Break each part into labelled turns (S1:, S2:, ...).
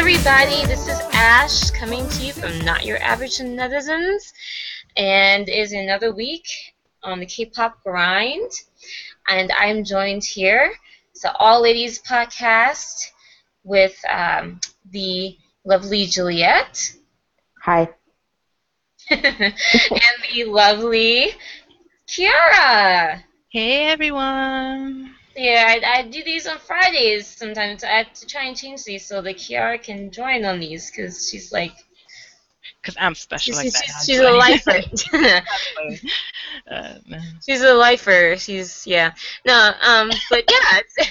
S1: everybody, this is Ash coming to you from Not Your Average Netizens, and it is another week on the K-pop grind, and I'm joined here. It's the All Ladies podcast with um, the lovely Juliet
S2: Hi.
S1: and the lovely Kiara.
S3: Hey everyone!
S1: Yeah, I, I do these on Fridays sometimes. I have to try and change these so that Kiara can join on these because she's like
S3: Because I'm special
S1: she's,
S3: like
S1: she's,
S3: I'm
S1: she's a lifer.
S3: uh, man.
S1: she's a lifer. She's yeah. No, um, but yeah, it's,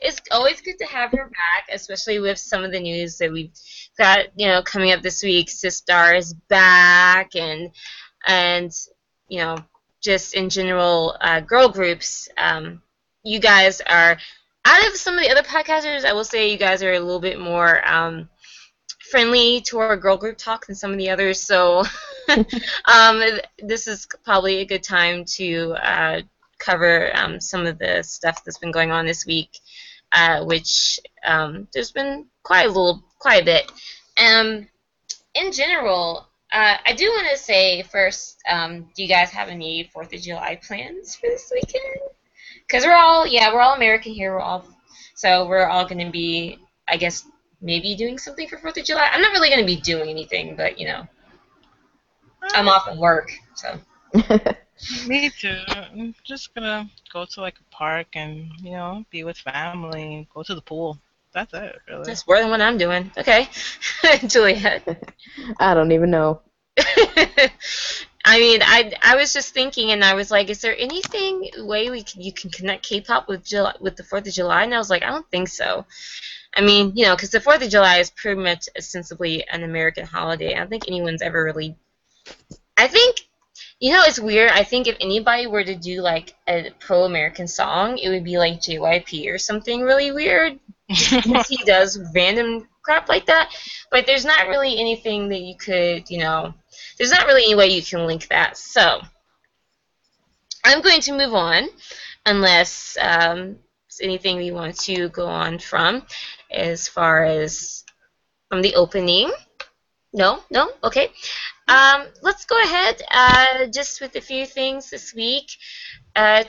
S1: it's always good to have her back, especially with some of the news that we've got. You know, coming up this week, Sistar is back, and and you know, just in general, uh, girl groups. Um, you guys are out of some of the other podcasters. I will say you guys are a little bit more. Um, friendly to our girl group talk than some of the others. So um, this is probably a good time to uh, cover um, some of the stuff that's been going on this week, uh, which um, there's been quite a little, quite a bit. Um, in general, uh, I do want to say first, um, do you guys have any Fourth of July plans for this weekend? Because we're all, yeah, we're all American here. We're all, so we're all going to be, I guess, maybe doing something for Fourth of July. I'm not really going to be doing anything, but you know, I'm off at work, so.
S3: Me too. I'm just gonna go to like a park and you know be with family, go to the pool. That's it, really.
S1: That's more than what I'm doing. Okay, Juliet.
S2: I don't even know.
S1: I mean, I I was just thinking, and I was like, is there anything way we can, you can connect K-pop with July, with the Fourth of July? And I was like, I don't think so. I mean, you know, because the Fourth of July is pretty much ostensibly an American holiday. I don't think anyone's ever really. I think, you know, it's weird. I think if anybody were to do like a pro-American song, it would be like JYP or something really weird. he does random crap like that. But there's not really anything that you could, you know, there's not really any way you can link that. So I'm going to move on, unless um, anything we want to go on from, as far as from the opening. No, no, okay. Um, let's go ahead uh, just with a few things this week. Uh,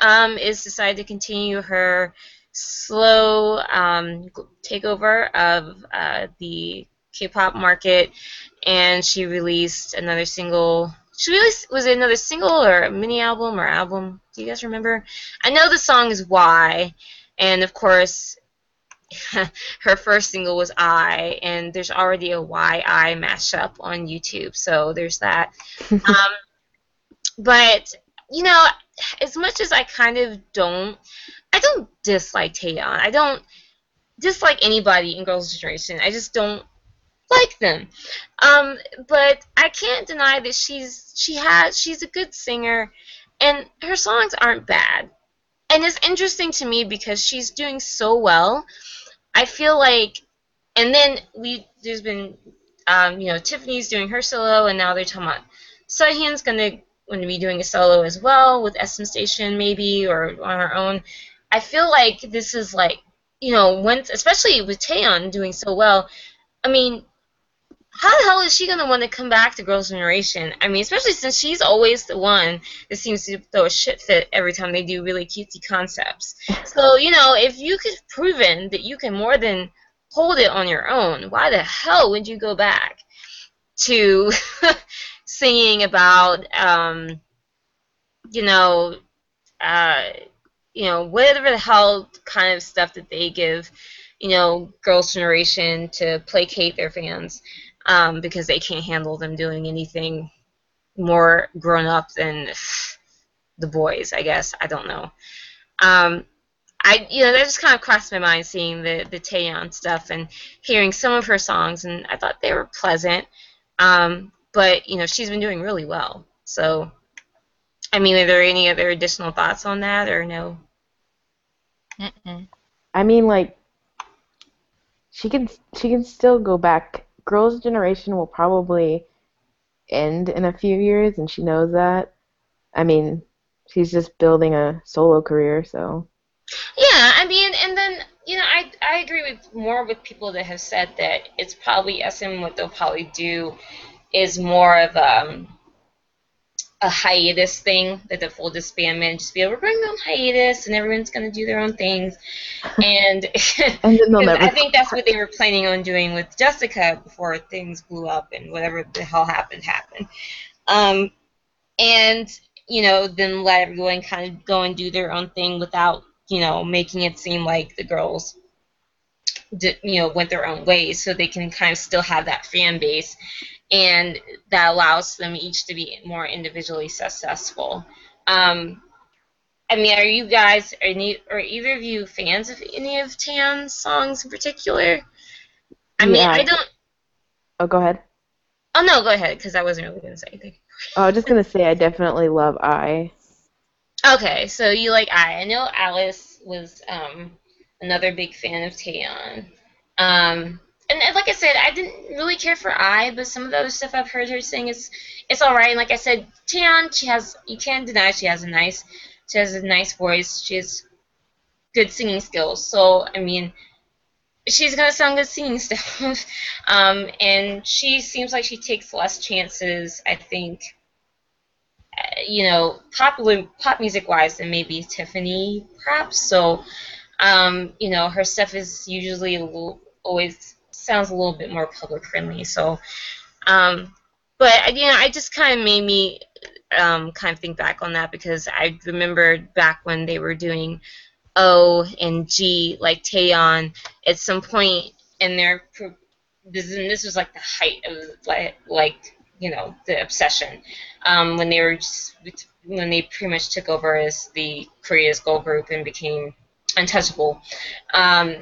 S1: um, is decided to continue her slow um, takeover of uh, the K-pop market, and she released another single. She released was it another single or a mini album or album? Do you guys remember? I know the song is Why, and of course, her first single was I, and there's already a Why I mashup on YouTube, so there's that. um, but you know, as much as I kind of don't, I don't dislike Taeyeon. I don't dislike anybody in Girls' Generation. I just don't like them. Um, but I can't deny that she's she has she's a good singer, and her songs aren't bad. And it's interesting to me because she's doing so well. I feel like, and then we there's been, um, you know, Tiffany's doing her solo, and now they're talking about Seohyun's gonna to be doing a solo as well with SM Station maybe or on her own. I feel like this is like, you know, once especially with Taeyeon doing so well. I mean, how the hell is she gonna want to come back to Girls' Generation? I mean, especially since she's always the one that seems to throw a shit fit every time they do really cutesy concepts. So you know, if you could proven that you can more than hold it on your own, why the hell would you go back to singing about, um, you know, uh, you know, whatever the hell kind of stuff that they give, you know, Girls' Generation to placate their fans um, because they can't handle them doing anything more grown up than the boys, I guess. I don't know. Um, I you know that just kind of crossed my mind seeing the the Taeyeon stuff and hearing some of her songs, and I thought they were pleasant. Um, but you know she's been doing really well. So, I mean, are there any other additional thoughts on that or no?
S3: Mm-mm.
S2: I mean, like, she can she can still go back. Girls' generation will probably end in a few years, and she knows that. I mean, she's just building a solo career, so
S1: Yeah, I mean, and then you know, I I agree with more with people that have said that it's probably SM. What they'll probably do is more of um, a hiatus thing that the full disbandment just be able to bring them on hiatus, and everyone's gonna do their own things, and.
S2: and then they'll
S1: 'cause
S2: never.
S1: I think that's what they were planning on doing with Jessica before things blew up and whatever the hell happened happened. Um, and you know, then let everyone kind of go and do their own thing without you know making it seem like the girls, did, you know, went their own ways, so they can kind of still have that fan base, and that allows them each to be more individually successful. Um, I mean, are you guys, are, any, are either of you fans of any of Tan's songs in particular? I mean,
S2: Yeah.
S1: I don't.
S2: Oh, go ahead.
S1: Oh no, go ahead, because I wasn't really gonna say anything.
S2: Oh, I was just gonna say I definitely love I.
S1: Okay, so you like I. I know Alice was um, another big fan of Taeyeon. Um, and like I said, I didn't really care for I, but some of the other stuff I've heard her sing is it's all right. And like I said, Taeyeon, she has you can't deny she has a nice she has a nice voice. She has good singing skills. So I mean, she's gonna sound good singing stuff. um, and she seems like she takes less chances. I think uh, you know, popular pop music wise than maybe Tiffany perhaps. So, um, you know, her stuff is usually always sounds a little bit more public friendly. So, um, but know, I just kind of made me um, kind of think back on that because I remembered back when they were doing O and Gee like Taeyeon at some point in their this, and this was like the height of like like you know the obsession um, when they were just, when they pretty much took over as the Korea's girl group and became untouchable. Um,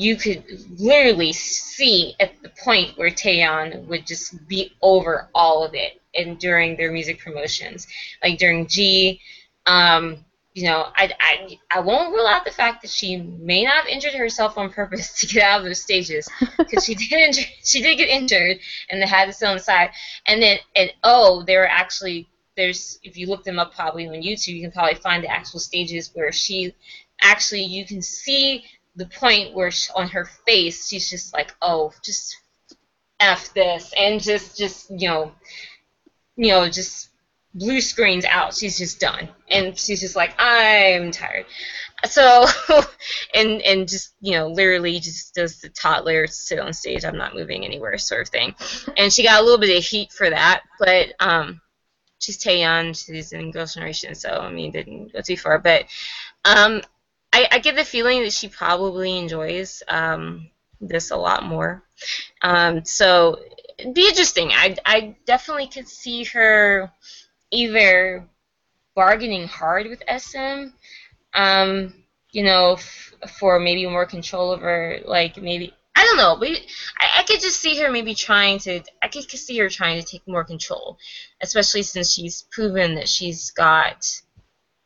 S1: you could literally see at the point where Taeyeon would just be over all of it, and during their music promotions, like during Gee, um, you know, I, I, I won't rule out the fact that she may not have injured herself on purpose to get out of those stages because she did injure, she did get injured and they had sit on the side. And then and oh, they were actually there's if you look them up probably on YouTube, you can probably find the actual stages where she actually you can see the point where she, on her face she's just like oh just f this and just just you know you know just blue screens out. She's just done, and she's just like, I'm tired. So, and and just you know, literally just does the toddler sit on stage. I'm not moving anywhere, sort of thing. And she got a little bit of heat for that, but um, she's Taeyeon. She's in Girls' Generation, so I mean, didn't go too far. But um, I, I get the feeling that she probably enjoys um this a lot more. Um, so it'd be interesting. I I definitely could see her either bargaining hard with SM, um, you know, f- for maybe more control over, like maybe I don't know, but I, I could just see her maybe trying to. I could see her trying to take more control, especially since she's proven that she's got,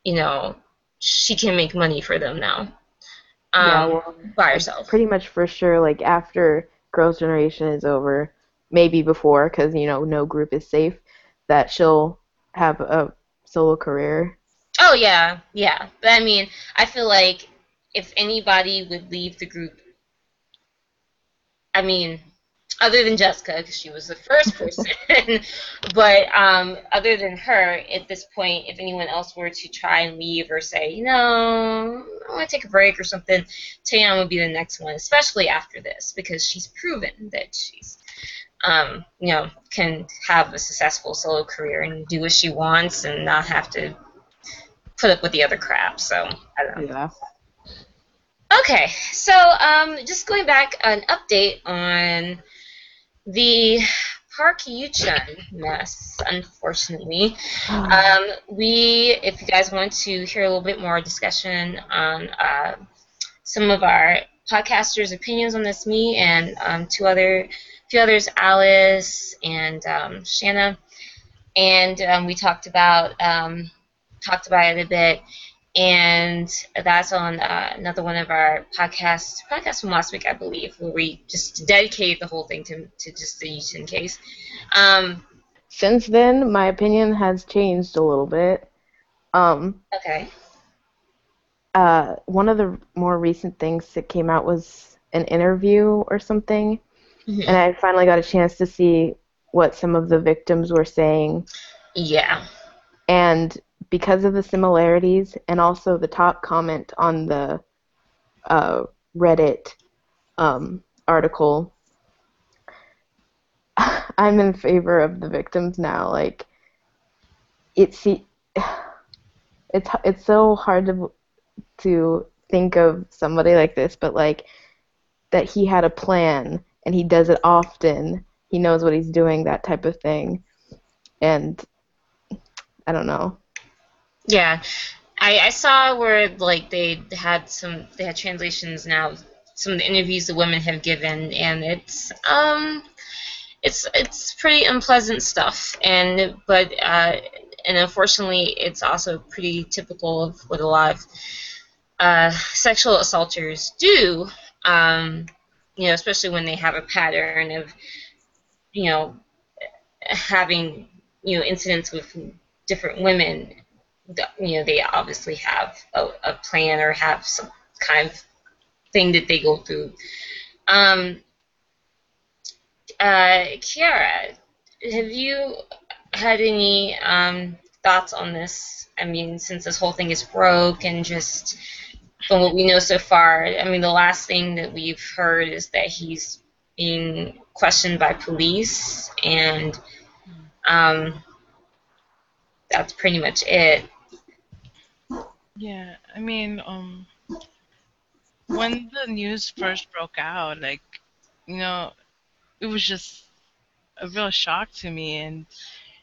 S1: you know, she can make money for them now. Um,
S2: yeah, well,
S1: by herself.
S2: pretty much for sure. Like after Girls' Generation is over, maybe before, because you know no group is safe, that she'll have a solo career.
S1: Oh yeah, yeah. But I mean, I feel like if anybody would leave the group, I mean, other than Jessica, because she was the first person, but um, other than her, at this point, if anyone else were to try and leave or say, you know, I want to take a break or something, Taeyeon would be the next one, especially after this, because she's proven that she's um, you know, can have a successful solo career and do what she wants and not have to put up with the other crap. So I don't know.
S2: Yeah.
S1: Okay, so um, just going back, an update on the Park Yuchun mess. Unfortunately, um, we, if you guys want to hear a little bit more discussion on uh, some of our podcasters' opinions on this. Me and um, two other, few others, Alice and um, Shanna, and um, we talked about um, talked about it a bit. And that's on uh, another one of our podcasts, podcast from last week, I believe, where we just dedicated the whole thing to, to just the Yuchun case. Um,
S2: Since then, my opinion has changed a little bit. Um,
S1: okay.
S2: uh, one of the more recent things that came out was an interview or something,
S1: Mhm.
S2: and I finally got a chance to see what some of the victims were saying.
S1: Yeah.
S2: And because of the similarities and also the top comment on the uh, Reddit um, article, I'm in favor of the victims now. Like, it's it's it's so hard to to think of somebody like this, but like that he had a plan and he does it often. He knows what he's doing, that type of thing. And I don't know.
S1: Yeah, I, I saw where like they had some they had translations now. Some of the interviews the women have given, and it's um, it's it's pretty unpleasant stuff. And but uh, and unfortunately, it's also pretty typical of what a lot of uh, sexual assaulters do. Um, you know, especially when they have a pattern of you know having you know incidents with different women you know they obviously have a, a plan or have some kind of thing that they go through. Um, uh, Kiara, have you had any um, thoughts on this? I mean, since this whole thing is broke and just from what we know so far, I mean, the last thing that we've heard is that he's being questioned by police, and um, that's pretty much it.
S3: Yeah, I mean, um, when the news first broke out, like, you know, it was just a real shock to me. And,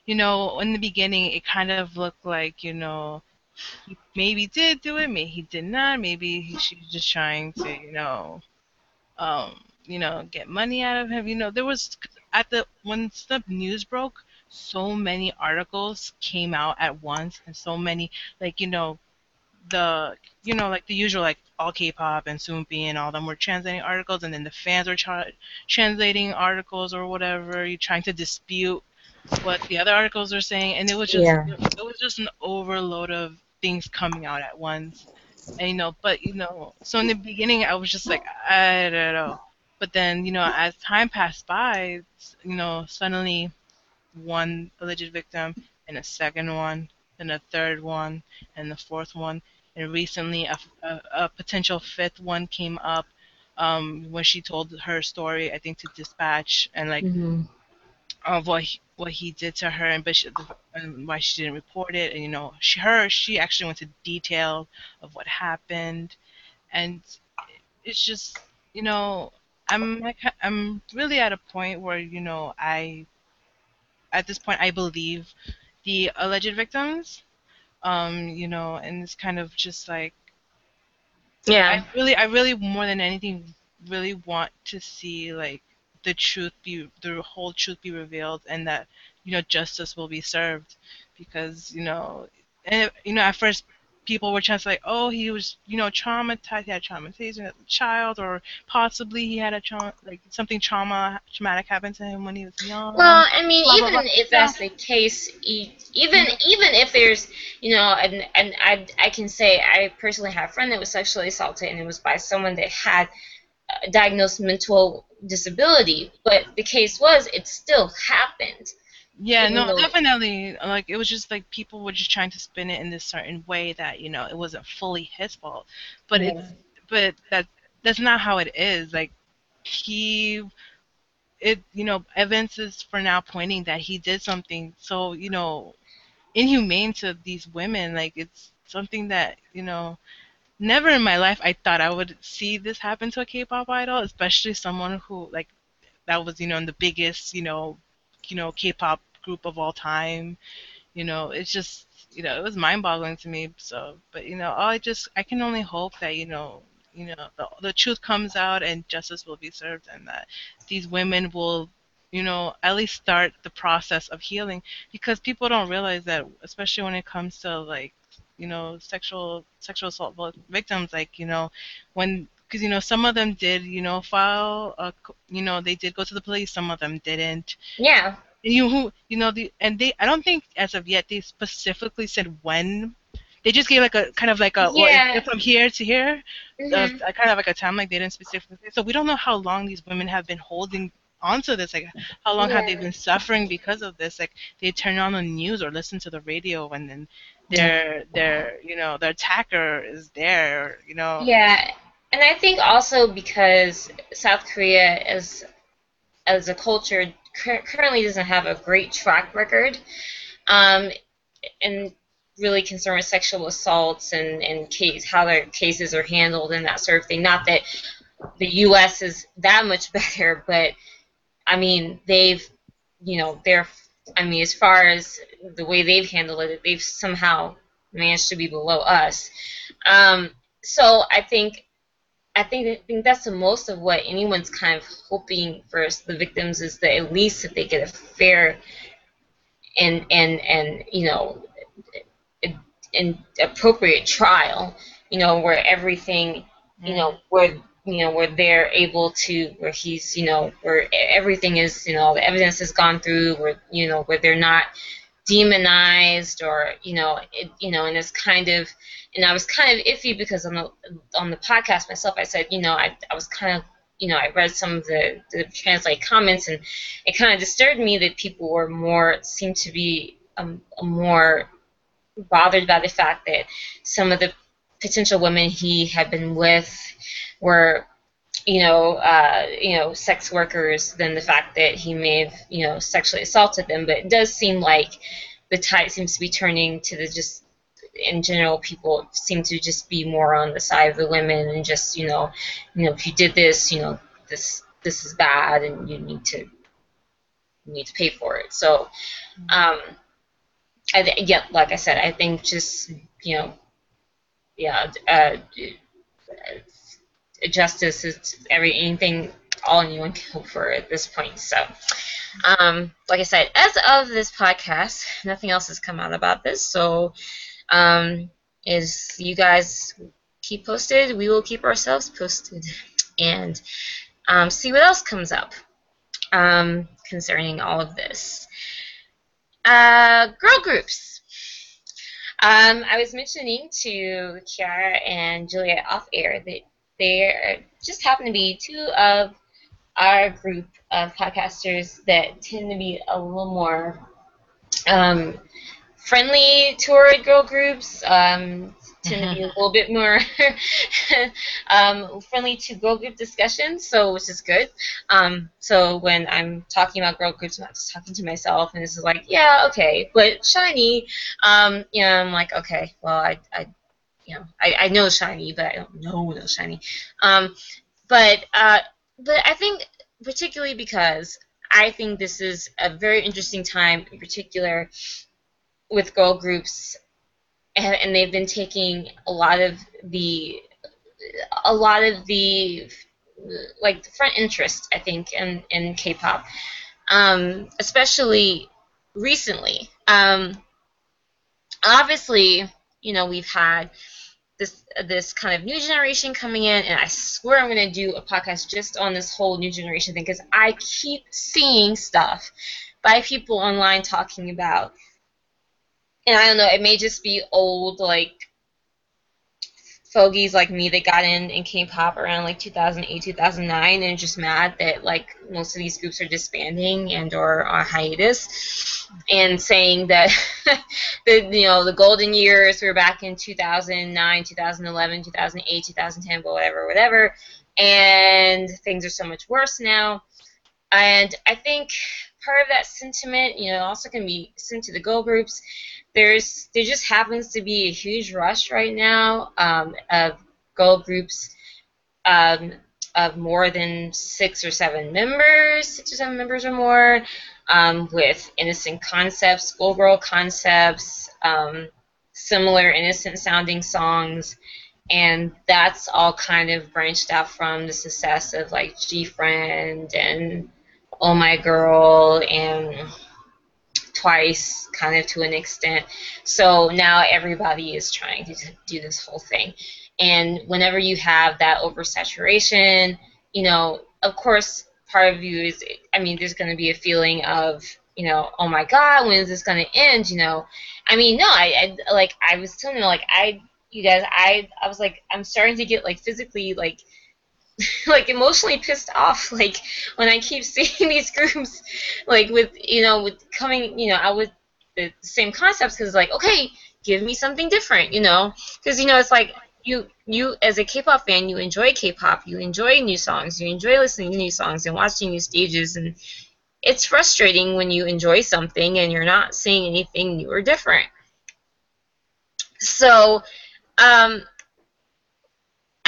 S3: you know, in the beginning, it kind of looked like, you know, he maybe did do it, maybe he did not, maybe he, she was just trying to, you know, um, you know, get money out of him. You know, there was at the when the news broke, so many articles came out at once, and so many like you know the you know like the usual like allkpop and Soompi and all them were translating articles, and then the fans were tra- translating articles or whatever, you trying to dispute what the other articles were saying, and it was just
S1: Yeah.
S3: it was just an overload of things coming out at once. And you know, but you know, so in the beginning I was just like I don't know, but then you know as time passed by, you know suddenly one alleged victim and a second one and a third one and the fourth one and recently a, a, a potential fifth one came up um, when she told her story I think to dispatch and like of what he, what he did to her and but she, and why she didn't report it. And you know she her she actually went to detail of what happened. And it's just you know I'm like I'm really at a point where you know I at this point I believe the alleged victims um you know and it's kind of just like
S1: Yeah.
S3: I really, I really more than anything, really want to see like the truth be, the whole truth be revealed, and that you know justice will be served, because you know, and you know at first people were trying to like, oh he was you know traumatized, he had traumatization as a child, or possibly he had a trauma like something trauma traumatic happened to him when he was young.
S1: Well, I mean,
S3: blah, blah,
S1: even
S3: blah.
S1: if that's the case, even even if there's, you know, and and I I can say I personally had a friend that was sexually assaulted, and it was by someone that had a diagnosed mental disability. But the case was, it still happened.
S3: Yeah, no, definitely. Like it was just like people were just trying to spin it in this certain way that you know it wasn't fully his fault, but
S1: Yeah.
S3: it's but that that's not how it is. Like he, it you know evidence is for now pointing that he did something so you know inhumane to these women. Like it's something that you know. Never in my life I thought I would see this happen to a K-pop idol, especially someone who like that was you know in the biggest you know you know K-pop group of all time. You know, it's just you know it was mind-boggling to me. So, but you know, I just I can only hope that you know you know the, the truth comes out and justice will be served and that these women will you know at least start the process of healing because people don't realize that especially when it comes to like you know sexual sexual assault victims like you know when because you know some of them did you know file a, you know they did go to the police some of them didn't
S1: Yeah.
S3: And you who you know the and they I don't think as of yet they specifically said when they just gave like a kind of like a
S1: Yeah.
S3: it's from here to here
S1: Mhm.
S3: uh, kind of like a time like they didn't specifically so we don't know how long these women have been holding onto this like how long have they been suffering because of this like they turn on the news or listen to the radio and then their their you know their attacker is there you know
S1: Yeah, and I think also because South Korea as as a culture currently doesn't have a great track record, um, and really concerned with sexual assaults and and case how their cases are handled and that sort of thing. Not that the U.S. is that much better, but I mean they've you know they're I mean as far as the way they've handled it, they've somehow managed to be below us. Um, so I think I think I think that's the most of what anyone's kind of hoping for the victims is that at least that they get a fair and and and you know an appropriate trial, you know, where everything, you know, mm-hmm. where you know where they're able to where he's you know where everything is you know the evidence has gone through where you know where they're not demonized or you know it, you know and it's kind of and I was kind of iffy because on the on the podcast myself I said you know I, I was kind of you know I read some of the, the translate comments and it kind of disturbed me that people were more seemed to be um, more bothered by the fact that some of the potential women he had been with were you know, uh, you know, sex workers than the fact that he may have, you know, sexually assaulted them. But it does seem like the tide seems to be turning to the just, in general, people seem to just be more on the side of the women and just, you know, you know, if you did this, you know, this this is bad and you need to you need to pay for it. So, um, I th- yeah, like I said, I think just you know, yeah, uh, justice is every anything all anyone can hope for at this point. So, um, like I said, as of this podcast, nothing else has come out about this. So, um, is you guys keep posted, we will keep ourselves posted, and um, see what else comes up um, concerning all of this. Uh, girl groups. Um, I was mentioning to Kiara and Juliet off air that there just happen to be two of our group of podcasters that tend to be a little more um, friendly toward girl groups, um, tend to be a little bit more um, friendly to girl group discussions, so which is good. Um, so when I'm talking about girl groups, I'm not just talking to myself, and this is like, yeah, okay, but shiny, um, you know, I'm like, okay, well, I, I you know, I, I know shiny, but I don't know no shiny. Um, but uh, but I think particularly because I think this is a very interesting time, in particular with girl groups, and, and they've been taking a lot of the a lot of the like the front interest, I think, in in K-pop, um, especially recently. Um, obviously, you know, we've had this this kind of new generation coming in, and I swear I'm gonna do a podcast just on this whole new generation thing because I keep seeing stuff by people online talking about, and I don't know, it may just be old like fogies like me that got in in K-pop around like 2008, 2009, and just mad that like most of these groups are disbanding and or on hiatus, and saying that the you know the golden years were back in 2009, 2011, 2008, 2010, but whatever, whatever, and things are so much worse now, and I think part of that sentiment, you know, also can be sent to the girl groups there's there just happens to be a huge rush right now um, of girl groups um, of more than six or seven members, six or seven members or more, um, with innocent concepts, schoolgirl concepts, um, similar innocent sounding songs, and that's all kind of branched out from the success of like GFriend and Oh My Girl and Twice, kind of to an extent. So now everybody is trying to do this whole thing. And whenever you have that oversaturation, you know, of course, part of you is, I mean, there's going to be a feeling of, you know, oh my God, when is this going to end? You know, I mean, no, I, I like I was telling you, like I, you guys, I, I was like, I'm starting to get like physically like like emotionally pissed off like when I keep seeing these groups like with you know with coming you know out with the same concepts because like okay give me something different you know? Because you know it's like you you as a K-pop fan you enjoy K-pop you enjoy new songs you enjoy listening to new songs and watching new stages and it's frustrating when you enjoy something and you're not seeing anything new or different. So um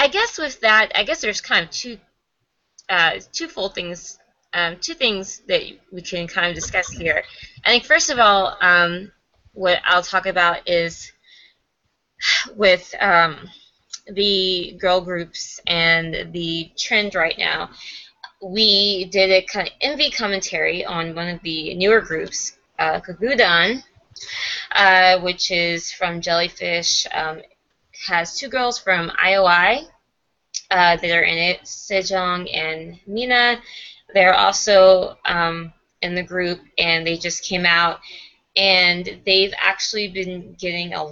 S1: I guess with that, I guess there's kind of two, uh, twofold things, um, two things that we can kind of discuss here. I think first of all, um, what I'll talk about is with um, the girl groups and the trend right now. We did a kind of MV commentary on one of the newer groups, uh, Gugudan, uh, which is from Jellyfish. Um, has two girls from IOI uh, that are in it, Sejeong and Mina. They're also um, in the group, and they just came out, and they've actually been getting a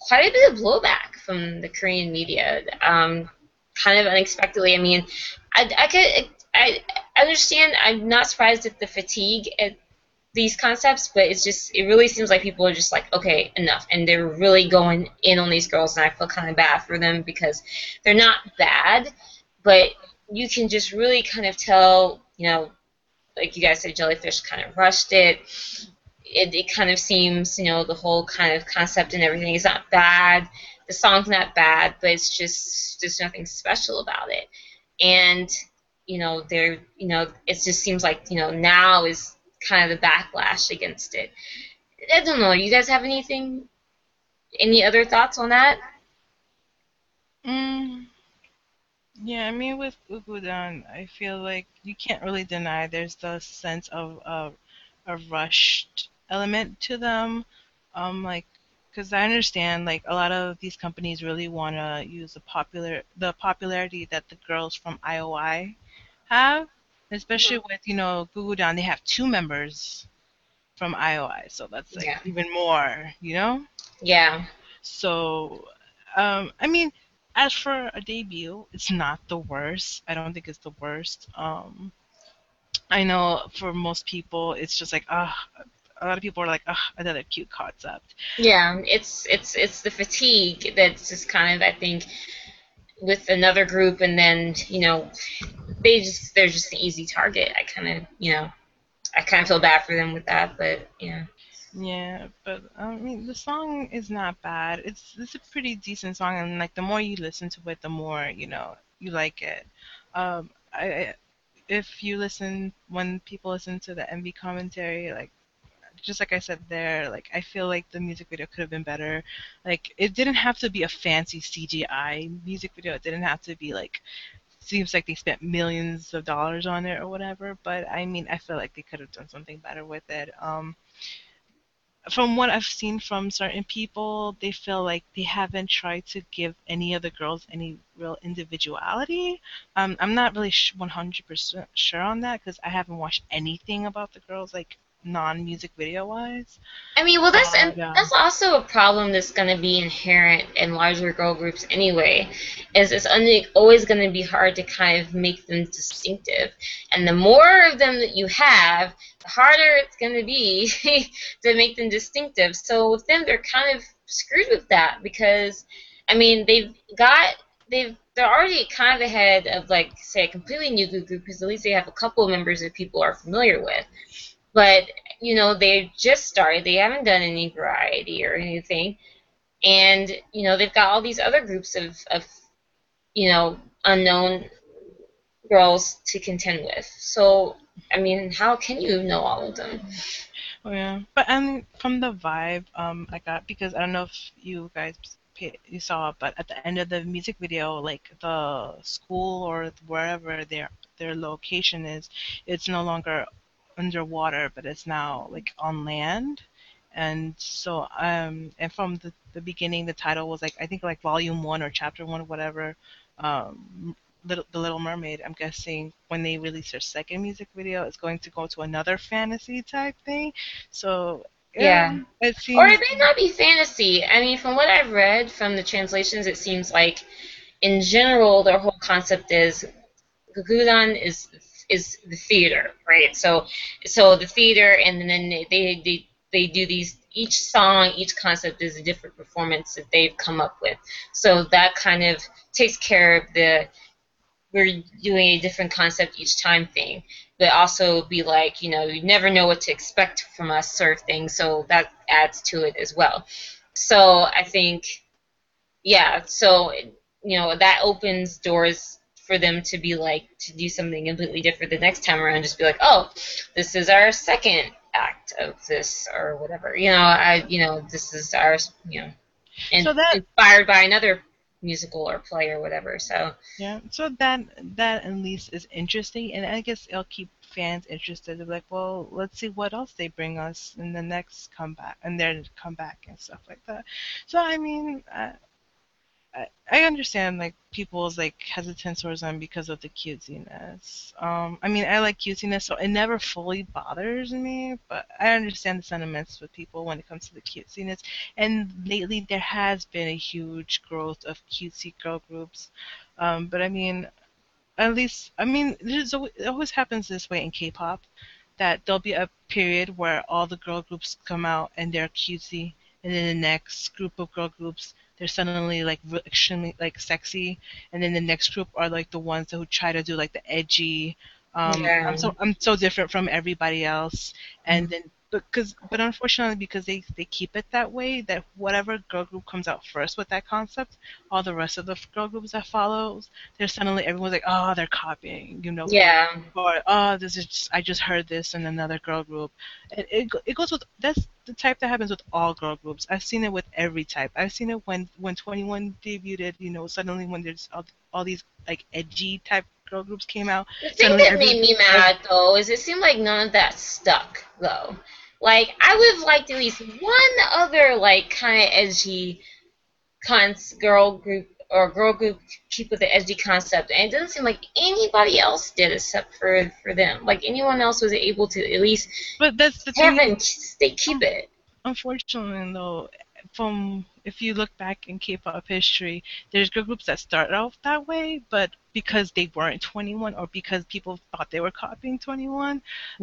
S1: quite a bit of blowback from the Korean media, um, kind of unexpectedly. I mean, I, I could I, I understand. I'm not surprised at the fatigue at these concepts, but it's just it really seems like people are just like, okay, enough, and they're really going in on these girls, and I feel kind of bad for them because they're not bad, but you can just really kind of tell, you know, like you guys said, Jellyfish kind of rushed it. It, it kind of seems, you know, the whole kind of concept and everything is not bad. The song's not bad, but it's just there's nothing special about it. And you know, there, you know, it just seems like you know now is kind of the backlash against it. I don't know. You guys have anything? Any other thoughts on that?
S3: Mm, yeah, I mean with Gugudan, I feel like you can't really deny there's the sense of uh, a rushed element to them. Um, like, because I understand like a lot of these companies really want to use the popular the popularity that the girls from IOI have, especially with you know Gugudan. They have two members from IOI, so that's like
S1: Yeah.
S3: even more, you know.
S1: Yeah.
S3: So, um, I mean, as for a debut, it's not the worst. I don't think it's the worst. Um, I know for most people, it's just like, ah, a lot of people are like, ah, another cute concept.
S1: Yeah. It's it's it's the fatigue that's just kind of I think with another group, and then you know they just they're just an easy target. I kind of you know I kind of feel bad for them with that, but yeah.
S3: Yeah, but I mean, the song is not bad. It's it's a pretty decent song, and like the more you listen to it, the more you know you like it. Um, I, if you listen when people listen to the MV commentary, like just like I said there, like I feel like the music video could have been better. Like it didn't have to be a fancy CGI music video. It didn't have to be like seems like they spent millions of dollars on it or whatever. But I mean, I feel like they could have done something better with it. Um, from what I've seen from certain people, they feel like they haven't tried to give any of the girls any real individuality. Um, I'm not really sh- 100% sure on that because I haven't watched anything about the girls like non-music video wise.
S1: I mean, well, that's
S3: Uh,
S1: and
S3: yeah.
S1: that's also a problem that's going to be inherent in larger girl groups anyway. Is it's only, always going to be hard to kind of make them distinctive, and the more of them that you have, the harder it's going to be to make them distinctive. So with them, they're kind of screwed with that because, I mean, they've got they've they're already kind of ahead of like say a completely new group because at least they have a couple of members that people are familiar with but you know they just started. They haven't done any variety or anything. And you know they've got all these other groups of, of you know unknown girls to contend with. So i mean how can you know all of them?
S3: Oh yeah, but and from the vibe um I got because I don't know if you guys you saw, but at the end of the music video, like the school or wherever their their location is, it's no longer underwater, but it's now like on land. And so, um, and from the, the beginning, the title was like I think like volume one or chapter one, whatever. Um, Little, the Little Mermaid. I'm guessing when they release their second music video, it's going to go to another fantasy type thing. So
S1: Yeah.
S3: it seems.
S1: Or it may not be fantasy. I mean, from what I've read from the translations, it seems like, in general, their whole concept is Gugudan is is the theater, right? So, so the theater, and then they they they do these. Each song, each concept is a different performance that they've come up with. So that kind of takes care of the we're doing a different concept each time thing but also be like, you know, you never know what to expect from us sort of thing. So that adds to it as well. So I think, yeah, so, you know, that opens doors for them to be like, to do something completely different the next time around. Just be like, oh, this is our second act of this or whatever. You know, I, you know, this is our, you know, and
S3: So that-
S1: inspired by another musical or play or whatever. So,
S3: Yeah, so that that at least is interesting, and I guess it'll keep fans interested. They're like, well, let's see what else they bring us in the next comeback, and their comeback and stuff like that. So I mean, I, I, understand like people's like hesitance towards them because of the cutesiness. Um, I mean, I like cutesiness, so it never fully bothers me, but I understand the sentiments with people when it comes to the cutesiness. And lately, there has been a huge growth of cutesy girl groups. Um, but I mean, at least, I mean, there's always, it always happens this way in K-pop, that there'll be a period where all the girl groups come out and they're cutesy, and then the next group of girl groups they're suddenly like re- extremely like sexy, and then the next group are like the ones who try to do like the edgy. Um,
S1: Yeah.
S3: I'm so I'm so different from everybody else, and then because but unfortunately because they they keep it that way that whatever girl group comes out first with that concept, all the rest of the girl groups that follows, they're suddenly everyone's like oh they're copying you know
S1: yeah.
S3: or oh this is just, I just heard this in another girl group. It, it it goes with that's the type that happens with all girl groups. I've seen it with every type. I've seen it when when 2NE1 debuted. You know suddenly when there's all, all these like edgy type girl groups came out.
S1: The thing that
S3: every-
S1: made me mad though is it seemed like none of that stuck though. Like I would have liked at least one other like kind of edgy cons girl group or girl group keep with the edgy concept, and it doesn't seem like anybody else did except for for them. Like anyone else was able to at least
S3: But that's the
S1: have
S3: thing.
S1: them stay keep it.
S3: unfortunately though from if you look back in K-pop history, there's girl groups that started off that way, but because they weren't 2NE1 or because people thought they were copying 2NE1,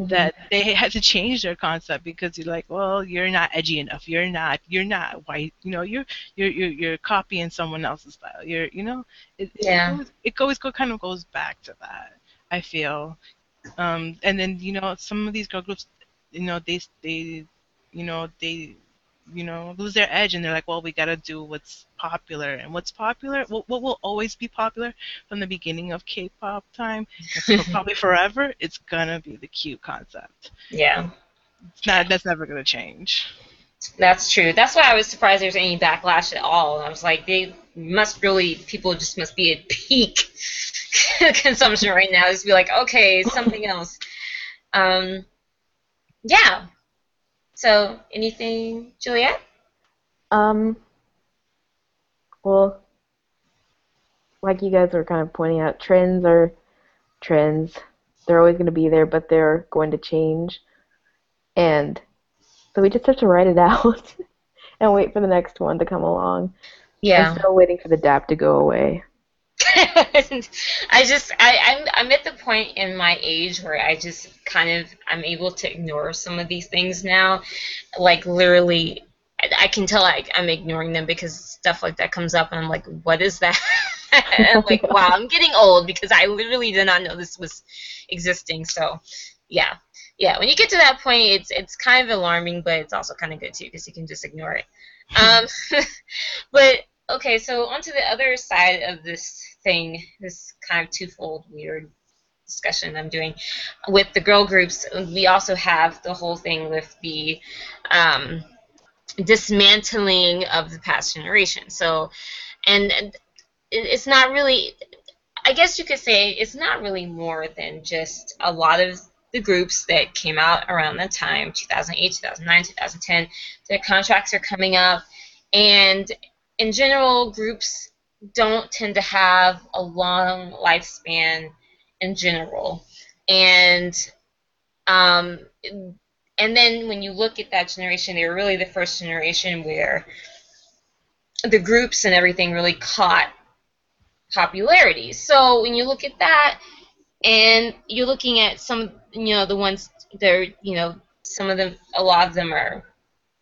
S3: that they had to change their concept because you're like, well, you're not edgy enough. You're not. You're not white. You know, you're you're you're, you're copying someone else's style. You're you know, it,
S1: Yeah.
S3: it goes, it goes go kind of goes back to that. I feel, um, and then you know some of these girl groups, you know, they they you know they you know lose their edge and they're like well we gotta do what's popular and what's popular what, what will always be popular from the beginning of k-pop time for probably forever it's gonna be the cute concept
S1: Yeah.
S3: it's not that's never gonna change
S1: That's true. That's why I was surprised there was any backlash at all. I was like, they must really, people just must be at peak consumption right now. Just be like, okay, something else. Um, yeah. So, anything, Juliet?
S2: Um, well, like you guys were kind of pointing out, trends are trends. They're always going to be there, but they're going to change. And so we just have to write it out and wait for the next one to come along. I'm still waiting for the dab to go away.
S1: I just I, I'm I'm at the point in my age where I just kind of I'm able to ignore some of these things now. Like literally I, I can tell like I'm ignoring them because stuff like that comes up and I'm like, what is that? like, wow, I'm getting old because I literally did not know this was existing. So yeah. Yeah, when you get to that point it's it's kind of alarming, but it's also kind of good too because you can just ignore it. Um but okay, so onto the other side of this thing, this kind of twofold weird discussion I'm doing with the girl groups. We also have the whole thing with the um, dismantling of the past generation. So, and it's not really. I guess you could say it's not really more than just a lot of the groups that came out around that time 2008 2009 2010 their contracts are coming up and in general groups don't tend to have a long lifespan in general. And um, and then when you look at that generation they were really the first generation where the groups and everything really caught popularity. So when you look at that and you're looking at some you know the ones they're you know some of them a lot of them are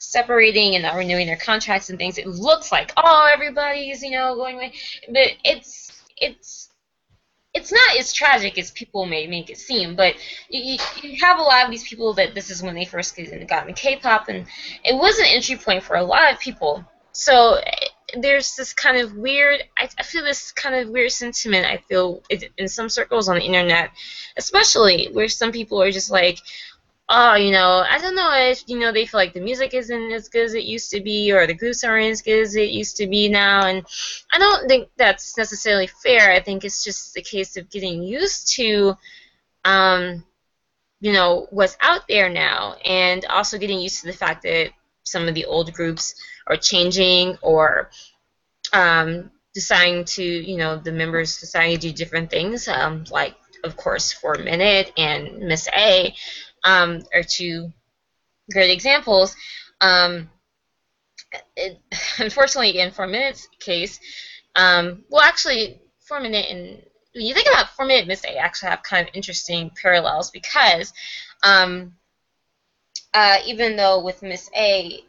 S1: separating and not renewing their contracts and things. It looks like oh everybody's you know going away. But it's it's it's not as tragic as people may make it seem but you, you have a lot of these people that this is when they first got into k-pop and it was an entry point for a lot of people. So there's this kind of weird I, I feel this kind of weird sentiment i feel in some circles on the internet especially where some people are just like oh you know i don't know if you know they feel like the music isn't as good as it used to be or the groups aren't as good as it used to be now and i don't think that's necessarily fair. I think it's just a case of getting used to um, you know what's out there now and also getting used to the fact that some of the old groups are changing or um, deciding to you know the members deciding to do different things um, like of course for a minute and miss a um, are two great examples um, it, unfortunately in four minutes case um, well actually four minute and when you think about four minute miss a actually have kind of interesting parallels because um, uh, even though with miss a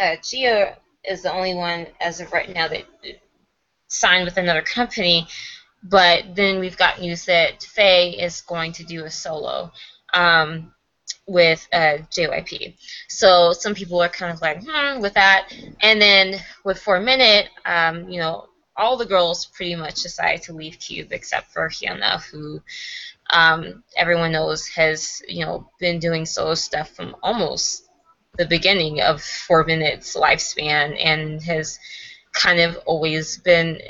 S1: uh, Jia is the only one as of right now that signed with another company. But then we've got news that Fei is going to do a solo um, with uh, JYP. So some people are kind of like, hmm, with that. And then with Four Minute, um, you know, all the girls pretty much decided to leave Cube except for Hyuna, who um, everyone knows has, you know, been doing solo stuff from almost the beginning of Four Minutes lifespan and has kind of always been,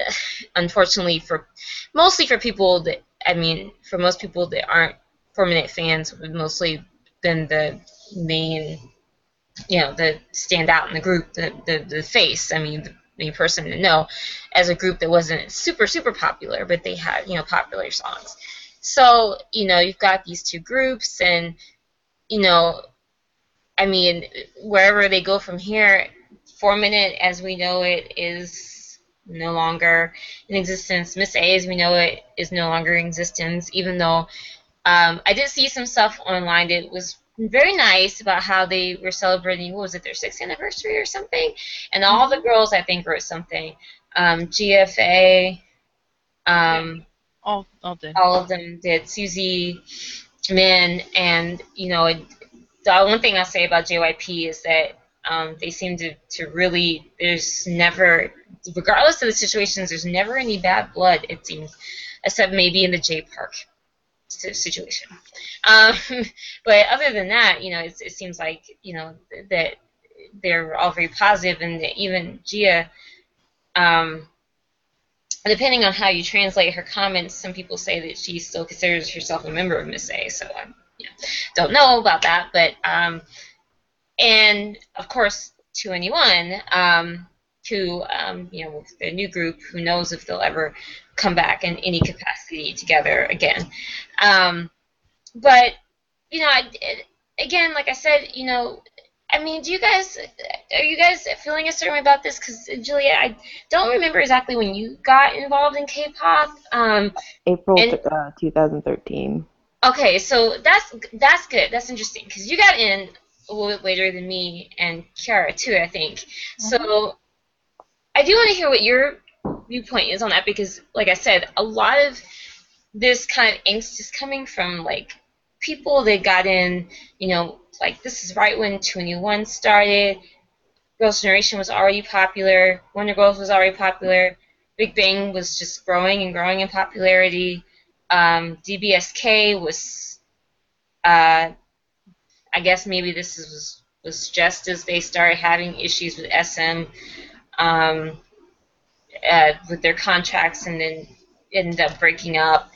S1: unfortunately for, mostly for people that, I mean, for most people that aren't Four Minute fans, would mostly been the main, you know, the standout in the group, the, the, the face, I mean, the main person to know, as a group that wasn't super, super popular, but they had, you know, popular songs. So, you know, you've got these two groups, and, you know, I mean, wherever they go from here, Four Minute as we know it is no longer in existence. Miss A as we know it is no longer in existence, even though um, I did see some stuff online that was very nice about how they were celebrating, what was it, their sixth anniversary or something? And all the girls, I think, wrote something. Um, GFA, um,
S3: All all did.
S1: all of them did. Suzy, Min, and you know, it- the one thing I'll say about JYP is that um, they seem to, to really. There's never, regardless of the situations, there's never any bad blood. It seems, except maybe in the Jay Park situation. Um, but other than that, you know, it, it seems like you know that they're all very positive, and even Jia. Um, depending on how you translate her comments, some people say that she still considers herself a member of Miss A. So I know, don't know about that, but um, and of course, to anyone um, who um, you know, the new group, who knows if they'll ever come back in any capacity together again. Um, but you know, I, again, like I said, you know. I mean, do you guys are you guys feeling a certain way about this? Because Julia, I don't remember exactly when you got involved in K-pop. Um,
S2: April
S1: And-
S2: uh, 2013.
S1: okay, so that's that's good. That's interesting because you got in a little bit later than me and Kiara too, I think. So I do want to hear what your viewpoint is on that because, like I said, a lot of this kind of angst is coming from like people that got in, you know, like this is right when 2NE1 started. Girls' Generation was already popular. Wonder Girls was already popular. Big Bang was just growing and growing in popularity. Um, DBSK was, uh, I guess maybe this is was just as they started having issues with SM um, uh, with their contracts, and then ended up breaking up,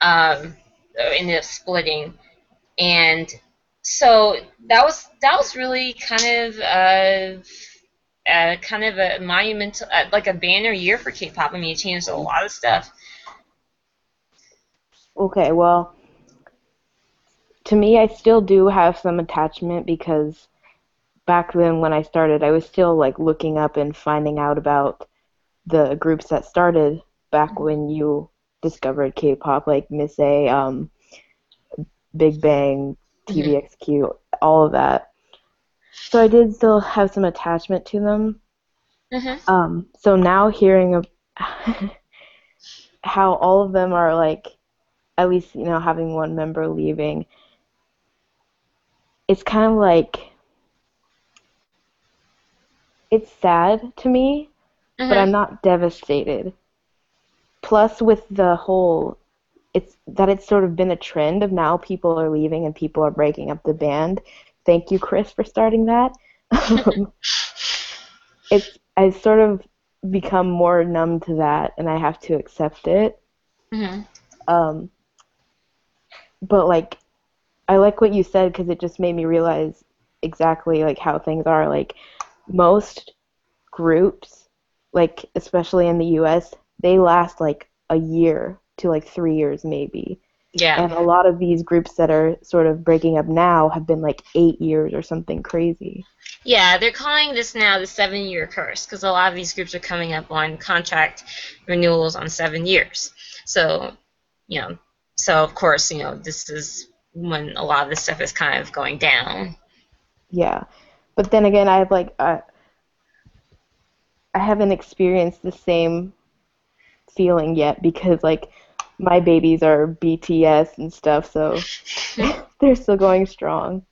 S1: um, ended up splitting, and so that was that was really kind of uh, uh, kind of a monumental, uh, like a banner year for K-pop. I mean, it changed a lot of stuff.
S2: Okay, well, to me, I still do have some attachment because back then when I started, I was still like looking up and finding out about the groups that started back when you discovered K-pop, like Miss A, um, Big Bang, TVXQ, all of that. So I did still have some attachment to them.
S1: Mm-hmm.
S2: Um, so now hearing of how all of them are like, at least you know having one member leaving, it's kind of like it's sad to me, but I'm not devastated. Plus, with the whole, it's that it's sort of been a trend of now people are leaving and people are breaking up the band. Thank you, Chris, for starting that. it's I've sort of become more numb to that, and I have to accept it.
S1: hmm
S2: Um, but like, I like what you said because it just made me realize exactly like how things are. Like most groups, like especially in the U.S., they last like a year to like three years maybe.
S1: Yeah.
S2: And a lot of these groups that are sort of breaking up now have been like eight years or something crazy.
S1: Yeah, they're calling this now the seven year curse because a lot of these groups are coming up on contract renewals on seven years. So, you know, so of course, you know, this is when a lot of this stuff is kind of going down.
S2: Yeah, but then again, I have like uh, I haven't experienced the same feeling yet because like my babies are BTS and stuff, so they're still going strong.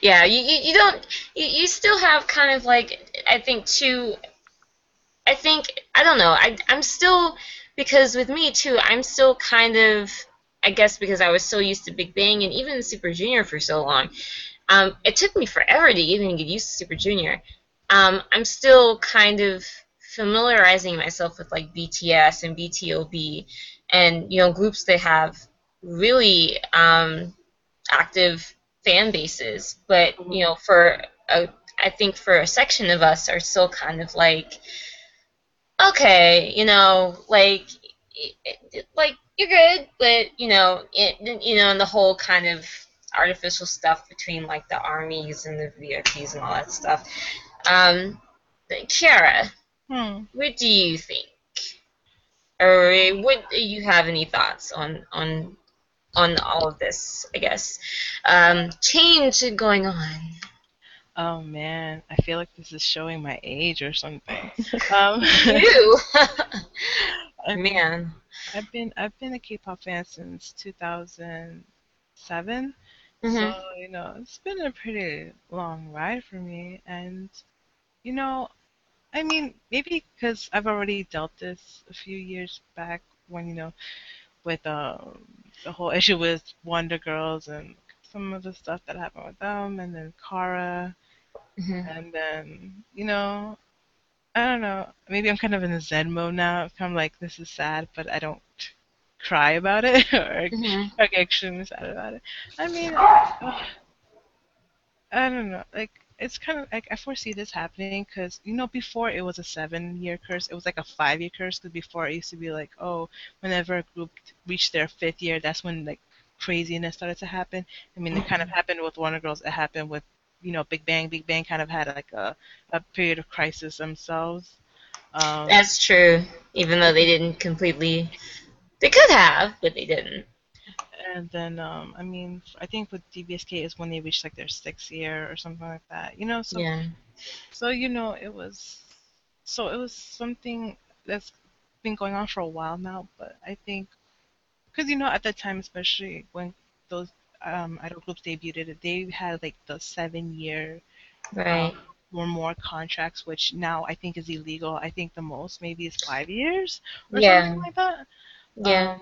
S1: Yeah, you, you, don't, you, you still have kind of like, I think, two, I think, I don't know, I, I'm still, because with me too, I'm still kind of, I guess because I was so used to Big Bang and even Super Junior for so long, um, it took me forever to even get used to Super Junior. Um, I'm still kind of familiarizing myself with like BTS and BTOB and, you know, groups that have really um, active fan bases, but you know, for a, I think for a section of us are still kind of like, okay, you know, like, like you're good, but you know, it, you know, and the whole kind of artificial stuff between like the armies and the VIPs and all that stuff. Um, Kiara,
S3: Hmm.
S1: what do you think? Or what you have any thoughts on on on all of this? I guess um, change going on.
S3: Oh man, I feel like this is showing my age or something. Um,
S1: You, man.
S3: I've been I've been a K-pop fan since 2007,
S1: Mhm.
S3: so you know it's been a pretty long ride for me, and you know, I mean maybe because I've already dealt this a few years back when you know with um, the whole issue with Wonder Girls and some of the stuff that happened with them, and then Kara,
S1: Mhm.
S3: and then you know I don't know. Maybe I'm kind of in a Zen mode now. I'm like, this is sad, but I don't cry about it or,
S1: Mhm.
S3: or get extremely sad about it. I mean, uh, I don't know. Like, it's kind of like I foresee this happening because you know before it was a seven-year curse, it was like a five-year curse. Because before it used to be like, oh, whenever a group reached their fifth year, that's when like craziness started to happen. I mean, it kind of happened with Wonder Girls. It happened with you know Big Bang. Big Bang kind of had like a a period of crisis themselves. Um,
S1: That's true. Even though they didn't completely, they could have, but they didn't.
S3: And then um, I mean, I think with DBSK is when they reached like their sixth year or something like that. You know, so
S1: Yeah.
S3: so you know it was so it was something that's been going on for a while now. But I think because you know at that time, especially when those um, idol groups debuted, they had like the seven year
S1: Right.
S3: um, or more contracts, which now I think is illegal. I think the most maybe is five years or
S1: Yeah.
S3: something like that.
S1: Yeah.
S3: Um,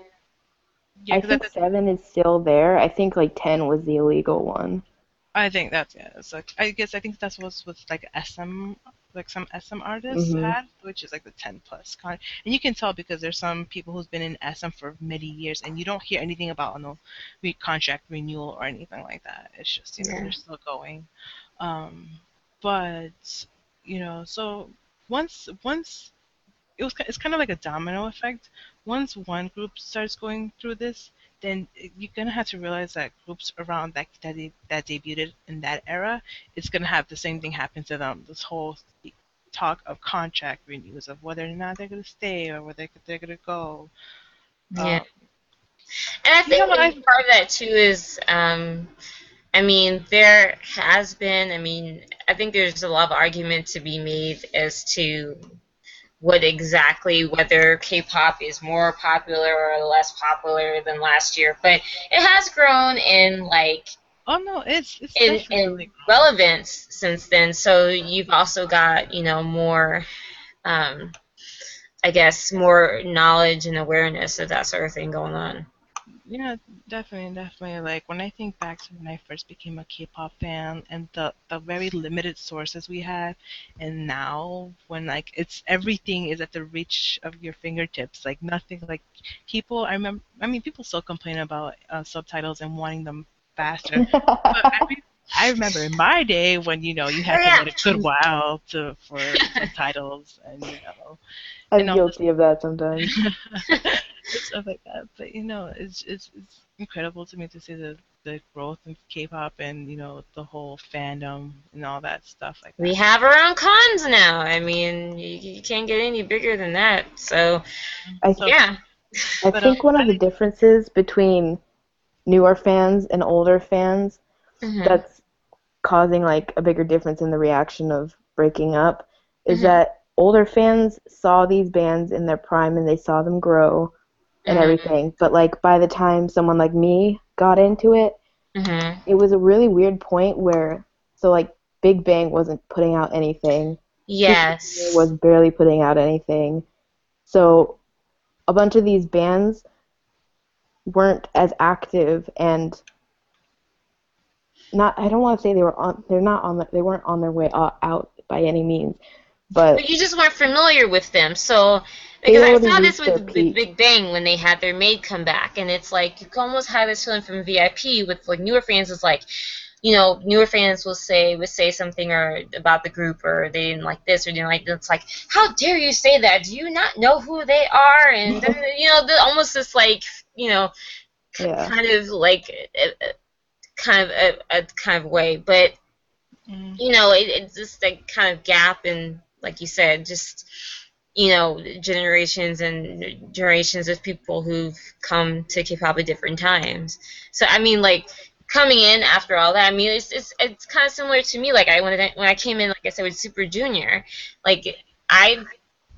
S3: yeah,
S2: I think seven is still there. I think like ten was the illegal one.
S3: I think that's yeah. It's like I guess I think that's what's with like SM like some SM artists
S2: Mhm.
S3: had, which is like the 10 plus con. And you can tell because there's some people who's been in SM for many years, and you don't hear anything about no re- contract renewal or anything like that. It's just you know
S1: Yeah.
S3: they're still going. Um, but you know, so once once it was it's kind of like a domino effect. Once one group starts going through this, then you're gonna have to realize that groups around that that, de- that debuted in that era, it's gonna have the same thing happen to them. This whole talk of contract renews of whether or not they're gonna stay or whether they're gonna go.
S1: Yeah.
S3: Um,
S1: And I
S3: You
S1: think
S3: know what
S1: part of that too is, um, I mean, there has been, I mean, I think there's a lot of argument to be made as to what exactly, whether K-pop is more popular or less popular than last year, but it has grown in like
S3: oh no, it's it's
S1: in, in relevance since then. So you've also got, you know, more, um, I guess, more knowledge and awareness of that sort of thing going on.
S3: Yeah, definitely, definitely. Like when I think back to when I first became a K-pop fan and the the very limited sources we had, and now when like it's everything is at the reach of your fingertips. Like nothing. Like people, I remember. I mean, people still complain about uh, subtitles and wanting them faster. but I, I remember in my day when you know you had to wait a good while to for titles and you know
S2: I'm
S3: you know,
S2: guilty of that sometimes.
S3: stuff like that. But you know, it's it's it's incredible to me to see the the growth of K-pop and you know the whole fandom and all that stuff like that.
S1: We have our own cons now. I mean, you, you can't get any bigger than that. So,
S2: I
S3: So-
S1: yeah.
S2: I think
S3: um,
S2: one of the differences between newer fans and older fans
S1: Mhm.
S2: that's causing like a bigger difference in the reaction of breaking up is
S1: Mhm.
S2: that older fans saw these bands in their prime and they saw them grow and
S1: Mhm.
S2: everything. But like by the time someone like me got into it,
S1: Mhm.
S2: it was a really weird point where so like Big Bang wasn't putting out anything.
S1: Yes.
S2: was barely putting out anything. So a bunch of these bands weren't as active and not I don't want to say they were on they're not on the, they weren't on their way out, by any means. But
S1: But you just weren't familiar with them. So, because I saw this with. Big Bang when they had their MADE come back, and it's like you can almost have this feeling from VIP with like newer fans. is like, you know, newer fans will say would say something or about the group or they didn't like this or didn't like this. It's like, how dare you say that? Do you not know who they are? And you know, the, almost this like, you know,
S2: yeah.
S1: kind of like, kind of a, a kind of way, but
S3: Mm.
S1: you know, it, it's just like kind of gap and like you said, just you know, generations and generations of people who've come to K-pop at different times. So I mean, like coming in after all that, I mean, it's it's it's kind of similar to me. Like I when I, when I came in, like I said, with Super Junior, like I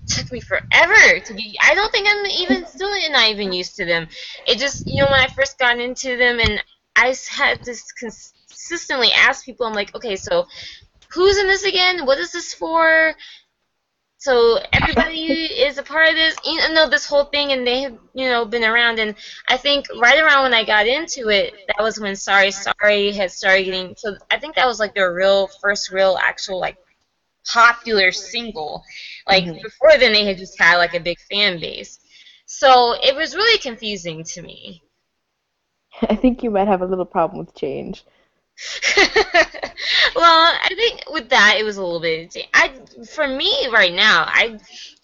S1: took me forever to get. I don't think I'm even still not even used to them. It just you know when I first got into them and I had to consistently ask people, I'm like, okay, so who's in this again? What is this for? So everybody is a part of this, you know, this whole thing, and they have, you know, been around. And I think right around when I got into it, that was when Sorry Sorry had started getting. So I think that was like their real first real actual like popular single. Like
S2: Mhm.
S1: before then, they had just had like a big fan base. So it was really confusing to me.
S2: I think you might have a little problem with change.
S1: well, I think with that it was a little bit. I for me right now, I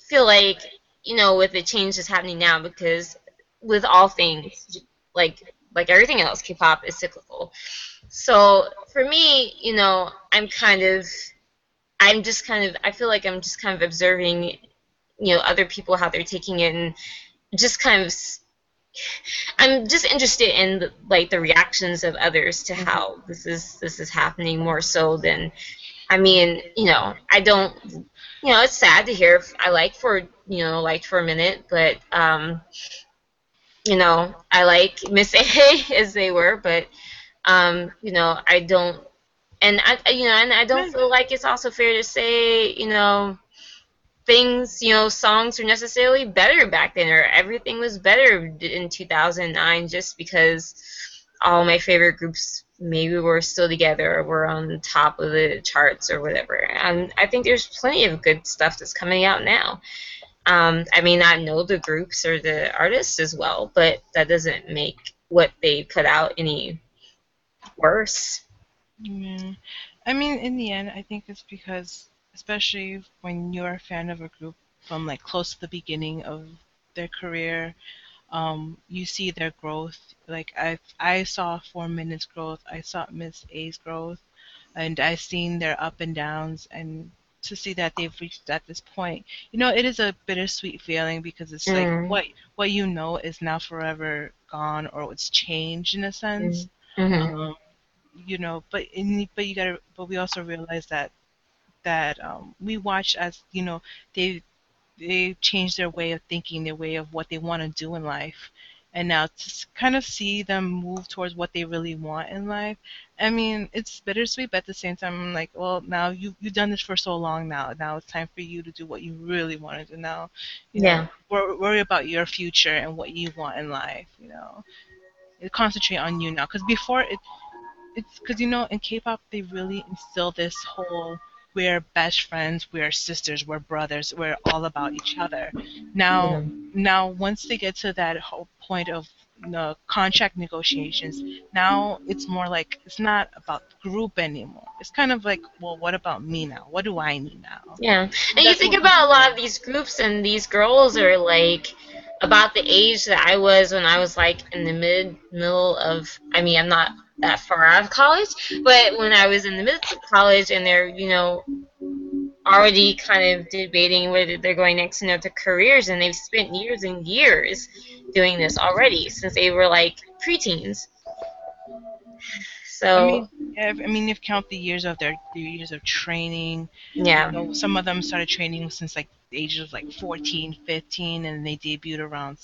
S1: feel like you know with the change that's happening now because with all things like like everything else, K-pop is cyclical. So for me, you know, I'm kind of I'm just kind of I feel like I'm just kind of observing, you know, other people how they're taking it and just kind of I'm just interested in the, like the reactions of others to how this is this is happening more so than I mean, you know, I don't you know, it's sad to hear. I like for you know, liked for a minute, but um you know, I like Miss A as they were, but um, you know, I don't and I I- you know, and I don't feel like it's also fair to say, you know, things, you know, songs are necessarily better back then, or everything was better in 2009 just because all my favorite groups maybe we're still together or we're on top of the charts or whatever. And I think there's plenty of good stuff that's coming out now. Um, I may not know the groups or the artists as well, but that doesn't make what they put out any worse.
S3: Yeah. I mean, in the end, I think it's because, especially when you're a fan of a group from like close to the beginning of their career, um, you see their growth. Like I, I saw Four Minutes growth. I saw Miss A's growth, and I've seen their up and downs. And to see that they've reached at this point, you know, it is a bittersweet feeling because it's
S1: Mm.
S3: like what what you know is now forever gone, or it's changed in a sense.
S1: Mm-hmm.
S3: Um, you know, but in, but you gotta, but we also realize that that um, we watch as you know they they change their way of thinking, their way of what they want to do in life, and now to kind of see them move towards what they really want in life. I mean, it's bittersweet, but at the same time, I'm like, well, now you you've done this for so long now. Now it's time for you to do what you really want to do now. You
S1: Yeah.
S3: know, wor- worry about your future and what you want in life. You know, concentrate on you now, because before it it's because you know in K-pop they really instill this whole we're best friends, we're sisters, we're brothers, we're all about each other. Now, now once they get to that whole point of you know, contract negotiations, now it's more like it's not about the group anymore. It's kind of like, well, what about me now? What do I need now?
S1: Yeah, and you think about a lot of these groups, and these girls are like about the age that I was when I was like in the mid middle of. I mean, I'm not that far out of college, but when I was in the middle of college, and they're you know already kind of debating whether they're going next in their careers, and they've spent years and years doing this already since they were like preteens. So
S3: I mean, if, I mean, if count the years of their, their years of training,
S1: yeah,
S3: You know, some of them started training since like ages of like 14, 15, and they debuted around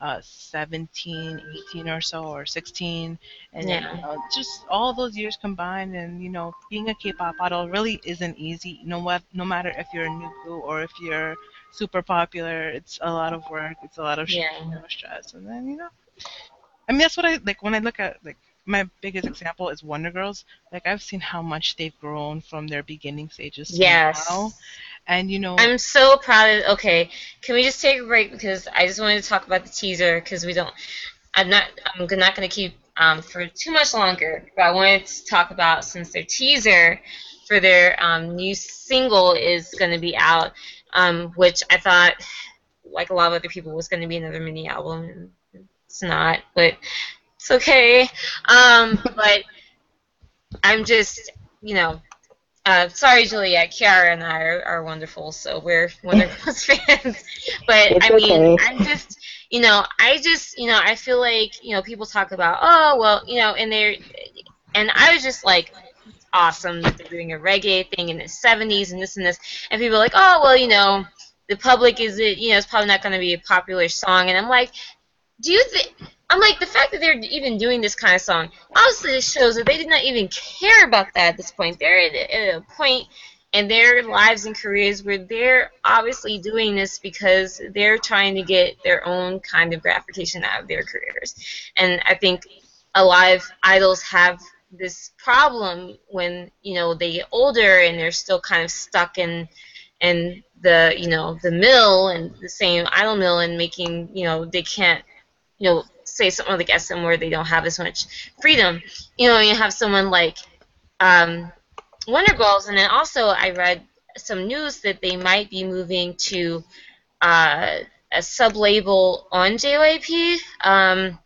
S3: uh, 17, 18 or so, or 16. And
S1: Yeah.
S3: you know, just all those years combined, and you know, being a K-pop idol really isn't easy. No what, no matter if you're a new group or if you're super popular, it's a lot of work. It's a lot of
S1: Yeah.
S3: stress, and then you know, I mean, that's what I like when I look at like. My biggest example is Wonder Girls. Like I've seen how much they've grown from their beginning stages to
S1: yes.
S3: now. And you know,
S1: I'm so proud of. Okay, can we just take a break because I just wanted to talk about the teaser because we don't. I'm not. I'm not going to keep um, for too much longer, but I wanted to talk about since their teaser for their um, new single is going to be out, um, which I thought, like a lot of other people, was going to be another mini album. It's not, but it's okay. Um, but I'm just, you know, uh, sorry, Juliet. Kiara and I are, are wonderful, so we're Wonder Girls fans. But
S2: It's
S1: I mean,
S2: okay.
S1: I'm just, you know, I just, you know, I feel like, you know, people talk about, oh, well, you know, and they're, and I was just like, awesome that they're doing a reggae thing in the 70s and this and this, and people are like, oh, well, you know, the public is it, you know, it's probably not going to be a popular song, and I'm like, do you think? I'm like the fact that they're even doing this kind of song. Honestly, it shows that they did not even care about that at this point. They're at a, at a point in their lives and careers where they're obviously doing this because they're trying to get their own kind of gratification out of their careers. And I think a lot of idols have this problem when you know they get older and they're still kind of stuck in in the you know the mill and the same idol mill and making you know they can't you know say something like SM where they don't have as much freedom. You know, you have someone like um, Wonder Girls, and then also I read some news that they might be moving to uh, a sub label on JYP. Um,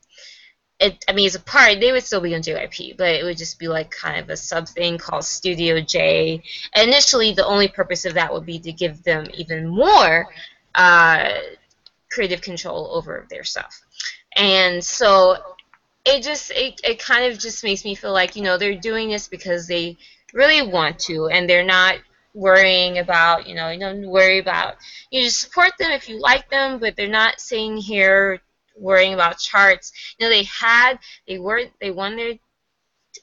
S1: it, I mean, it's a part. They would still be on JYP, but it would just be like kind of a sub thing called Studio J. Initially, the only purpose of that would be to give them even more uh, creative control over their stuff. And so it just it, it kind of just makes me feel like you know they're doing this because they really want to and they're not worrying about you know you don't worry about you just support them if you like them but they're not sitting here worrying about charts. You know they had they were they won their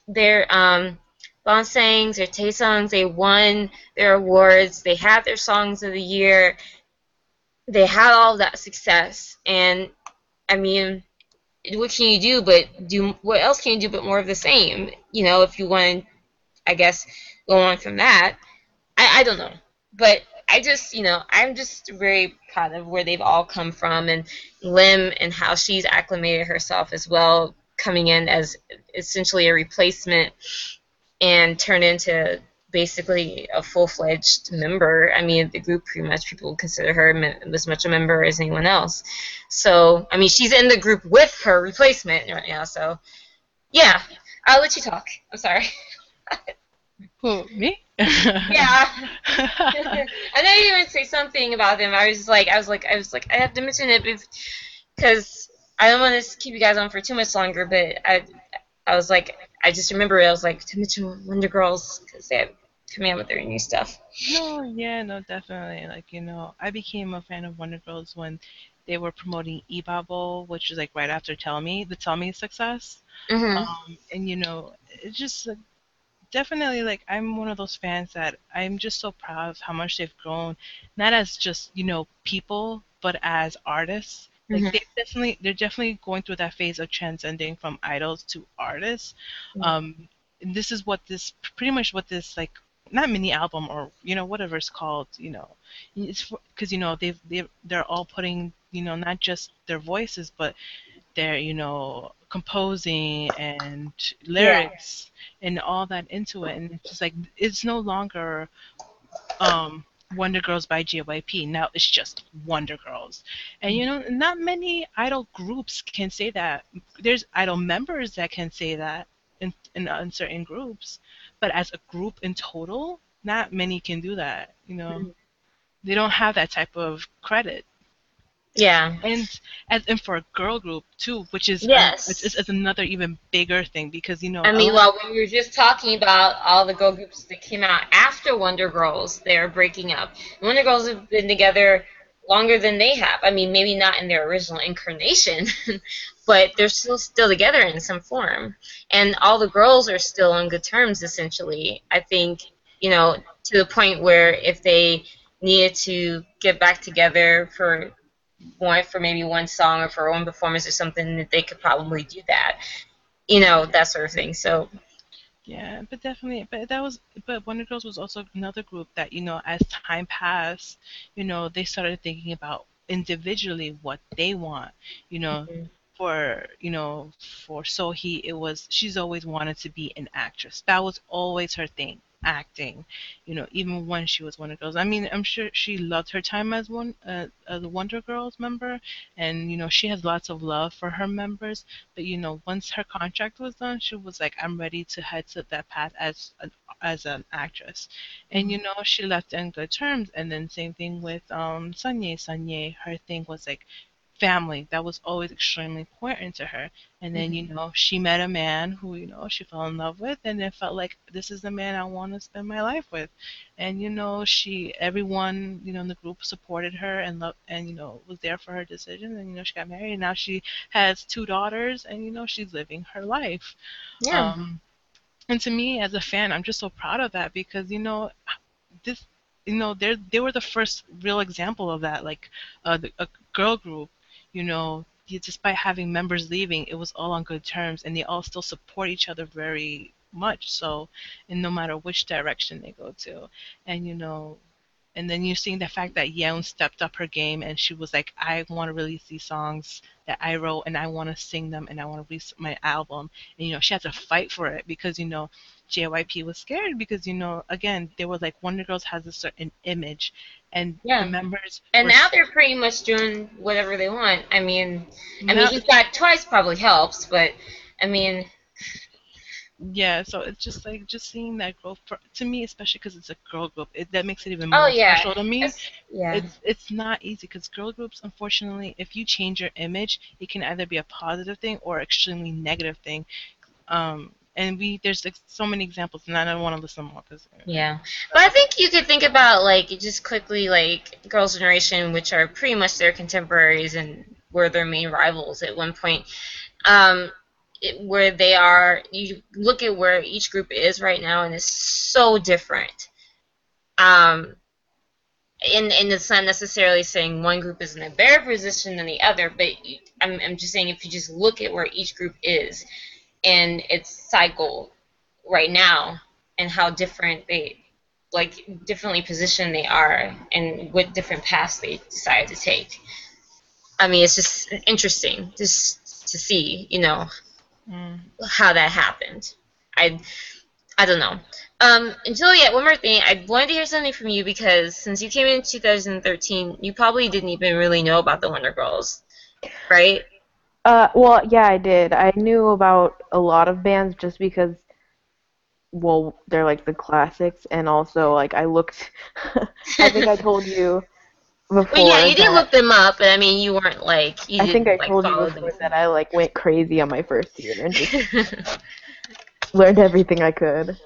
S1: their um Bonsangs, their Daesangs, they won their awards, they had their songs of the year, they had all that success and I mean, what can you do but do what else can you do but more of the same? You know, if you want, I guess, go on from that. I, I don't know, but I just you know I'm just very proud of where they've all come from and Lim and how she's acclimated herself as well, coming in as essentially a replacement and turned into basically a full-fledged member. I mean, the group pretty much people consider her as much a member as anyone else. So, I mean, she's in the group with her replacement right now. So, yeah, I'll let you talk. I'm sorry.
S3: Who me?
S1: yeah. I know you were gonna say something about them. I was just like, I was like, I was like, I have to mention it because I don't want to keep you guys on for too much longer. But I, I was like, I just remember I was like to mention Wonder Girls because they have coming out with their new stuff.
S3: No, yeah, no, definitely. Like, you know, I became a fan of Wonder Girls when they were promoting eBubble, which was like right after Tell Me, the Tell Me success.
S1: Mm-hmm.
S3: Um, and you know, it's just like, definitely like I'm one of those fans that I'm just so proud of how much they've grown, not as just you know people, but as artists. Like
S1: Mhm.
S3: they definitely, they're definitely going through that phase of transcending from idols to artists.
S1: Mhm.
S3: Um, and this is what this, pretty much what this like, not mini album or you know whatever it's called, you know, it's because you know they've they they're all putting you know not just their voices but their you know composing and lyrics and all that into it and it's just like it's no longer um Wonder Girls by JYP. Now it's just Wonder Girls. And you know, not many idol groups can say that. There's idol members that can say that in, in, in certain groups, but as a group in total, not many can do that. You know,
S1: Mhm.
S3: they don't have that type of credit.
S1: Yeah.
S3: And as and for a girl group too, which is um,
S1: Yes.
S3: it's, it's another even bigger thing because you know
S1: I mean, while we were just talking about all the girl groups that came out after Wonder Girls. They're breaking up. Wonder Girls have been together longer than they have. I mean, maybe not in their original incarnation, but they're still still together in some form. And all the girls are still on good terms, essentially. I think, you know, to the point where if they needed to get back together for one for maybe one song or for one performance or something, that they could probably do that. You know, that sort of thing. So
S3: Yeah, but definitely, but that was, but Wonder Girls was also another group that, you know, as time passed, you know, they started thinking about individually what they want, you know,
S1: Mhm.
S3: for, you know, for Sohee, it was, she's always wanted to be an actress. That was always her thing, acting, you know, even when she was Wonder Girls. I mean, I'm sure she loved her time as one, uh, as a Wonder Girls member, and, you know, she has lots of love for her members, but you know, once her contract was done, she was like, "I'm ready to head to that path as an as an actress," and you know, she left in good terms. And then same thing with um Sunye. Sunye, her thing was like family. That was always extremely important to her. And then you know, she met a man who you know she fell in love with, and it felt like this is the man I want to spend my life with. And you know, she everyone you know in the group supported her and loved and you know was there for her decision. And you know, she got married, and now she has two daughters and you know she's living her life
S1: yeah.
S3: um, and to me as a fan i'm just so proud of that because you know this you know they they were the first real example of that like uh, the, a girl group you know despite having members leaving it was all on good terms and they all still support each other very much so and no matter which direction they go to. And you know and then you're seeing the fact that Yeeun stepped up her game and she was like, I want to release these songs that I wrote and I want to sing them and I want to release my album. And, you know, she had to fight for it because, you know, JYP was scared because, you know, again, they were like, Wonder Girls has a certain image and
S1: Yeah.
S3: the members.
S1: And now they're pretty much doing whatever they want. I mean, I mean,
S3: now-
S1: he's got twice probably helps, but I mean,
S3: yeah, so it's just like, just seeing that growth for, to me, especially because it's a girl group, it, that makes it even
S1: Oh,
S3: more
S1: yeah.
S3: special to me.
S1: it's- yeah,
S3: it's it's not easy because girl groups unfortunately if you change your image it can either be a positive thing or extremely negative thing um and we there's like so many examples and i don't want to list them all because
S1: yeah. But I think you could think about like just quickly like Girls' Generation, which are pretty much their contemporaries and were their main rivals at one point. Um, where they are, you look at where each group is right now, and it's so different. Um, and and it's not necessarily saying one group is in a better position than the other, but I'm I'm just saying if you just look at where each group is in its cycle right now and how different they like differently positioned they are and what different paths they decided to take. I mean, it's just interesting just to see, you know,
S3: Mm.
S1: how that happened. I I don't know. Um, and Juliet, one more thing. I wanted to hear something from you because since you came in 2013, you probably didn't even really know about the Wonder Girls, right?
S2: Uh, well, yeah, I did. I knew about a lot of bands just because, well, they're like the classics, and also like I looked. I think I told you before.
S1: Well, yeah, you did look them up, but I mean, you weren't like you
S2: I think I
S1: like,
S2: told you
S1: follow
S2: before
S1: them.
S2: that I like went crazy on my first year and just learned everything I could.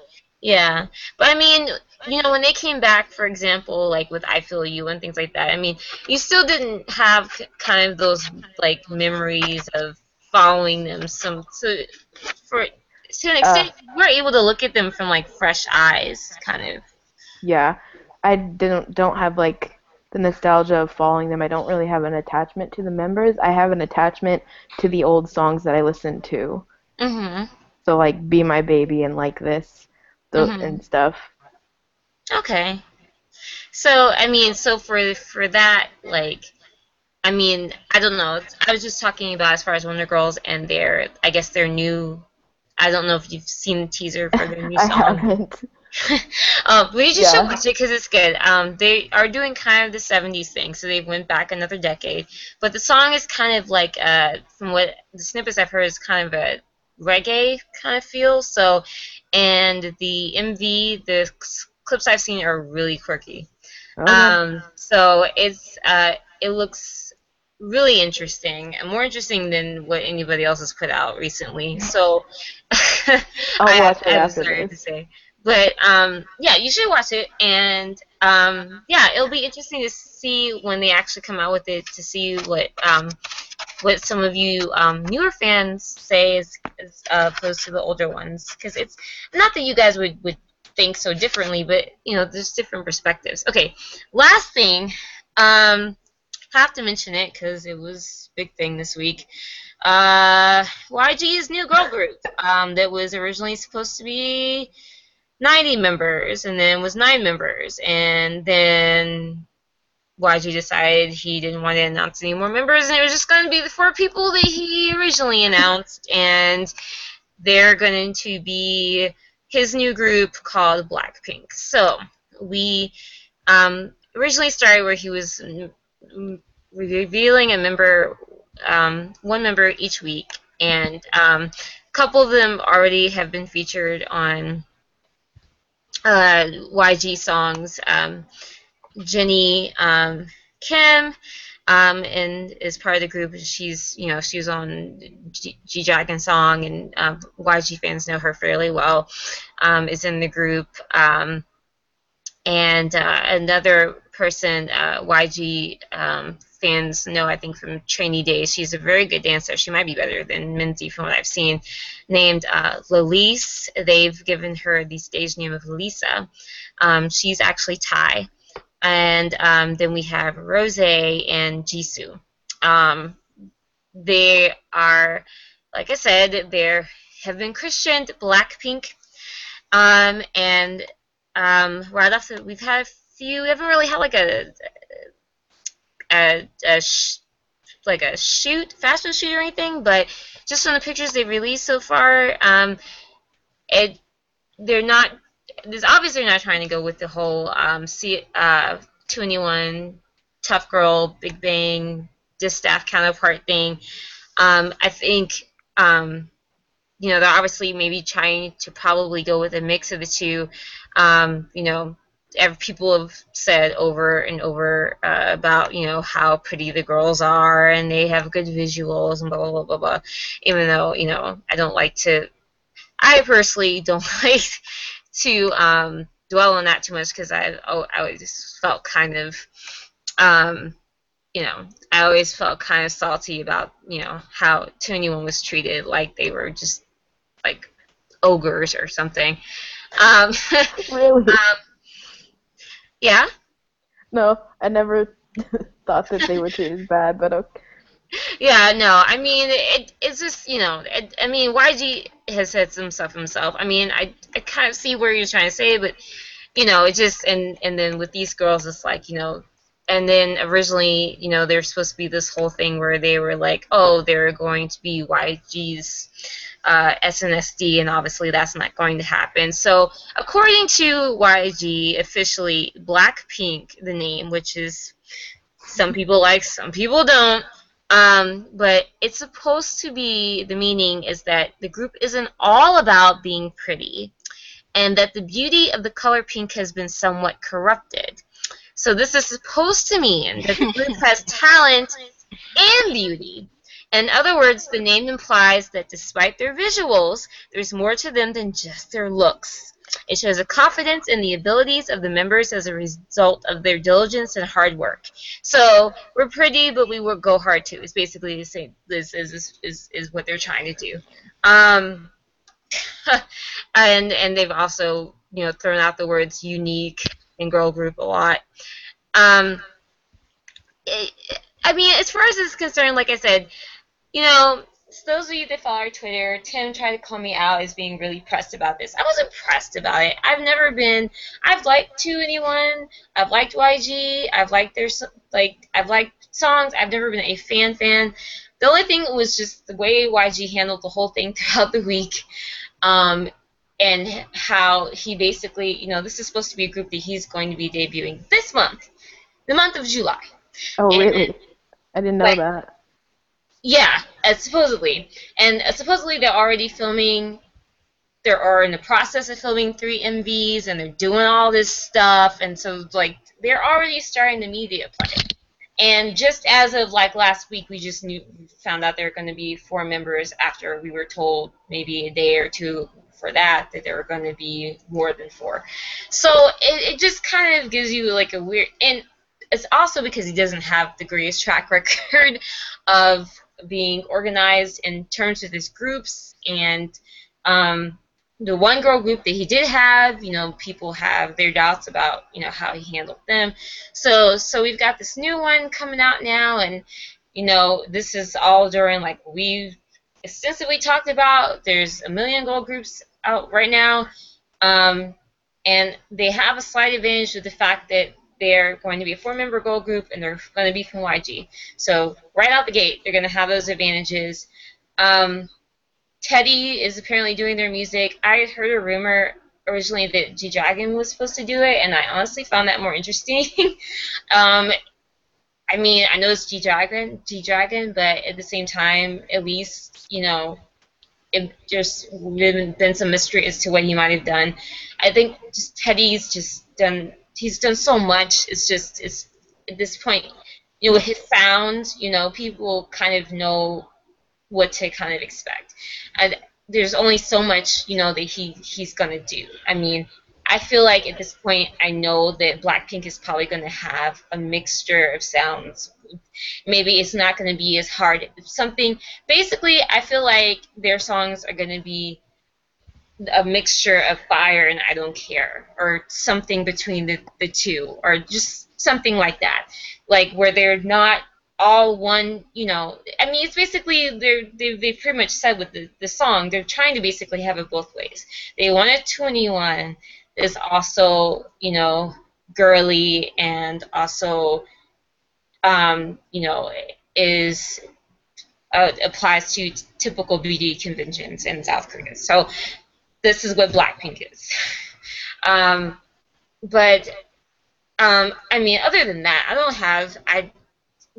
S1: Yeah, but I mean, you know, when they came back, for example, like with "I Feel You" and things like that. I mean, you still didn't have kind of those like memories of following them. Some so for to an extent, uh. you were able to look at them from like fresh eyes, kind of.
S2: Yeah, I didn't don't have like the nostalgia of following them. I don't really have an attachment to the members. I have an attachment to the old songs that I listened to.
S1: Mhm.
S2: So like "Be My Baby" and "Like This," tho-
S1: Mhm.
S2: and stuff.
S1: Okay. So I mean, so for for that, like, I mean, I don't know. I was just talking about as far as Wonder Girls and their, I guess their new. I don't know if you've seen the teaser for their new
S2: I
S1: song.
S2: haven't.
S1: um, but you just should watch it because it's good. Um, they are doing kind of the '70s thing, so they went back another decade. But the song is kind of like, uh, from what the snippets I've heard, is kind of a reggae kind of feel. So, and the MV, the clips I've seen are really quirky. Um, so it's uh, it looks really interesting, and more interesting than what anybody else has put out recently. So
S2: I'll
S1: I, I'm
S2: after
S1: sorry
S2: this.
S1: to say, but um, yeah, you should watch it, and um, yeah, it'll be interesting to see when they actually come out with it to see what um, what some of you um, newer fans say as, as opposed to the older ones, because it's not that you guys would would think so differently, but you know, there's different perspectives. Okay, last thing, um, have to mention it because it was a big thing this week. Uh, YG's new girl group um, that was originally supposed to be 90 members and then was nine members, and then YG decided he didn't want to announce any more members, and it was just going to be the four people that he originally announced, and they're going to be his new group called Blackpink. So we um, originally started where he was revealing a member, um, one member each week, and um, a couple of them already have been featured on uh, YG songs. Um, Jennie um, Kim. Um, and is part of the group. She's, you know, she was on G G Dragon song, and um, YG fans know her fairly well. Um, is in the group, um, and uh, another person uh, YG fans know, I think, from trainee days. She's a very good dancer. She might be better than Minzy from what I've seen. Named uh, Lalisa. They've given her the stage name of Lisa. Um, she's actually Thai and um, then we have Rose and Jisoo. Um, they are, like I said, they have been christened Blackpink, um, and um, right off the, we've had a few. We haven't really had like a a, a sh- like a shoot, fashion shoot or anything, but just from the pictures they've released so far, um, it they're not obviously they're not trying to go with the whole um, see uh, 2NE1 tough girl big bang distaff counterpart thing. Um, i think um, you know they're obviously maybe trying to probably go with a mix of the two. Um, you know people have said over and over uh, about you know how pretty the girls are and they have good visuals and blah blah blah blah blah even though you know i don't like to i personally don't like to um, dwell on that too much because I oh, I always felt kind of um, you know I always felt kind of salty about you know how 2NE1 was treated like they were just like ogres or something. Um,
S2: Really?
S1: um, yeah.
S2: No, I never thought that they were treated bad, but okay.
S1: Yeah, no, I mean, it, it's just, you know, it, I mean, YG has said some stuff himself. I mean, I, I kind of see where you're trying to say, but, you know, it just, and, and then with these girls, it's like, you know, and then originally, you know, there's supposed to be this whole thing where they were like, oh, they're going to be YG's uh, SNSD, and obviously that's not going to happen. So, according to YG, officially, Blackpink, the name, which is some people like, some people don't. Um, but it's supposed to be the meaning is that the group isn't all about being pretty, and that the beauty of the color pink has been somewhat corrupted. So this is supposed to mean that the group has talent and beauty. In other words, the name implies that despite their visuals, there's more to them than just their looks. It shows a confidence in the abilities of the members as a result of their diligence and hard work. So we're pretty, but we will go hard too. It's basically the same. This is is, is, what they're trying to do. Um, and and they've also you know thrown out the words unique and girl group a lot. Um, it, I mean, as far as it's concerned, like I said, you know, so those of you that follow our Twitter, Tim tried to call me out as being really pressed about this. I wasn't pressed about it. I've never been. I've liked 2NE1. I've liked YG. I've liked their like. I've liked songs. I've never been a fan fan. The only thing was just the way YG handled the whole thing throughout the week, um, and how he basically, you know, this is supposed to be a group that he's going to be debuting this month, the month of July.
S2: Oh,
S1: And-
S2: really? I didn't know
S1: Like-
S2: that.
S1: Yeah, uh, supposedly. And uh, supposedly they're already filming, they are in the process of filming three MVs, and they're doing all this stuff, and so, like, they're already starting the media play. And just as of, like, last week, we just knew, found out there are going to be four members after we were told maybe a day or two for that, that there were going to be more than four. So it, it just kind of gives you, like, a weird, and it's also because he doesn't have the greatest track record of being organized in terms of his groups and um, the one girl group that he did have, you know, people have their doubts about, you know, how he handled them. So so we've got this new one coming out now and you know, this is all during like we extensively talked about. There's a million girl groups out right now. Um, and they have a slight advantage with the fact that they're going to be a four-member girl group and they're going to be from YG. So right out the gate, they're going to have those advantages. Um, Teddy is apparently doing their music. I heard a rumor originally that G Dragon was supposed to do it, and I honestly found that more interesting. um, I mean, I know it's G Dragon, G Dragon, but at the same time, at least you know, it just been, been some mystery as to what he might have done. I think just Teddy's just done. He's done so much. It's just it's at this point, you know, his sound, you know, people kind of know what to kind of expect. And there's only so much, you know, that he he's gonna do. I mean, I feel like at this point, I know that Blackpink is probably gonna have a mixture of sounds. Maybe it's not gonna be as hard. Something basically, I feel like their songs are gonna be a mixture of fire and I don't care, or something between the, the two, or just something like that, like where they're not all one, you know. I mean, it's basically they're they they pretty much said with the, the song they're trying to basically have it both ways. They want wanted 2NE1 is also you know girly and also um, you know is uh, applies to typical beauty conventions in South Korea. So this is what Blackpink is. um, but um, I mean, other than that, I don't have I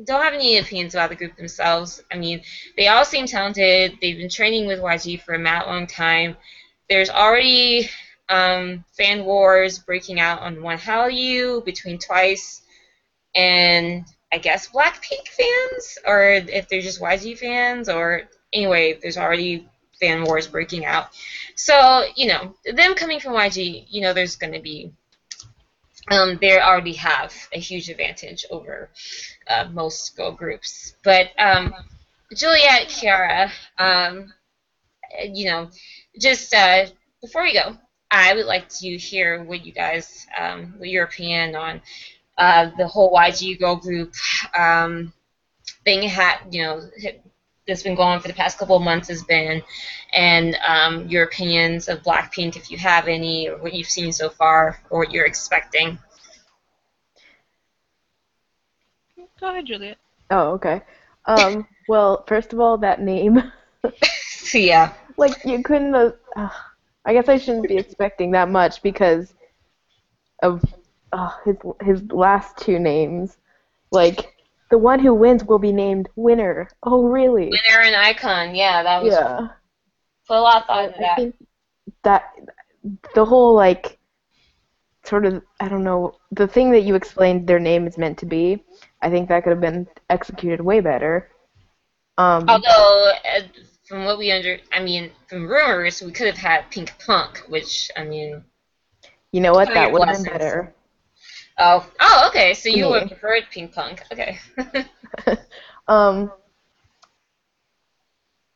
S1: don't have any opinions about the group themselves. I mean, they all seem talented. They've been training with YG for a mad long time. There's already um, fan wars breaking out on One Hallyu between Twice and I guess Blackpink fans, or if they're just YG fans, or anyway, there's already fan wars breaking out. So you know, them coming from YG, you know, there's going to be um, they already have a huge advantage over uh, most girl groups. But um, Juliet, Kiara, um, you know, just uh, before we go, I would like to hear what you guys, um, what your opinion on uh, the whole YG girl group um, thing had, you know, that's been going on for the past couple of months has been, and um, your opinions of Blackpink, if you have any, or what you've seen so far, or what you're expecting.
S3: Go ahead, Juliet.
S2: Oh, okay. Um, well, first of all, that name,
S1: yeah,
S2: like you couldn't have. Uh, I guess I shouldn't be expecting that much because of uh, his his last two names. Like the one who wins will be named winner. Oh, really?
S1: winner and icon. Yeah, that was
S2: Yeah.
S1: put a lot of thought into
S2: I
S1: that.
S2: think that the whole like sort of I don't know the thing that you explained their name is meant to be. I think that could have been executed way better. Um,
S1: Although, uh, from what we under, I mean, from rumors, we could have had Pink Punk, which I mean,
S2: you know what? That would have been better.
S1: Oh, oh, okay. So you would have preferred Pink Punk. Okay.
S2: Um,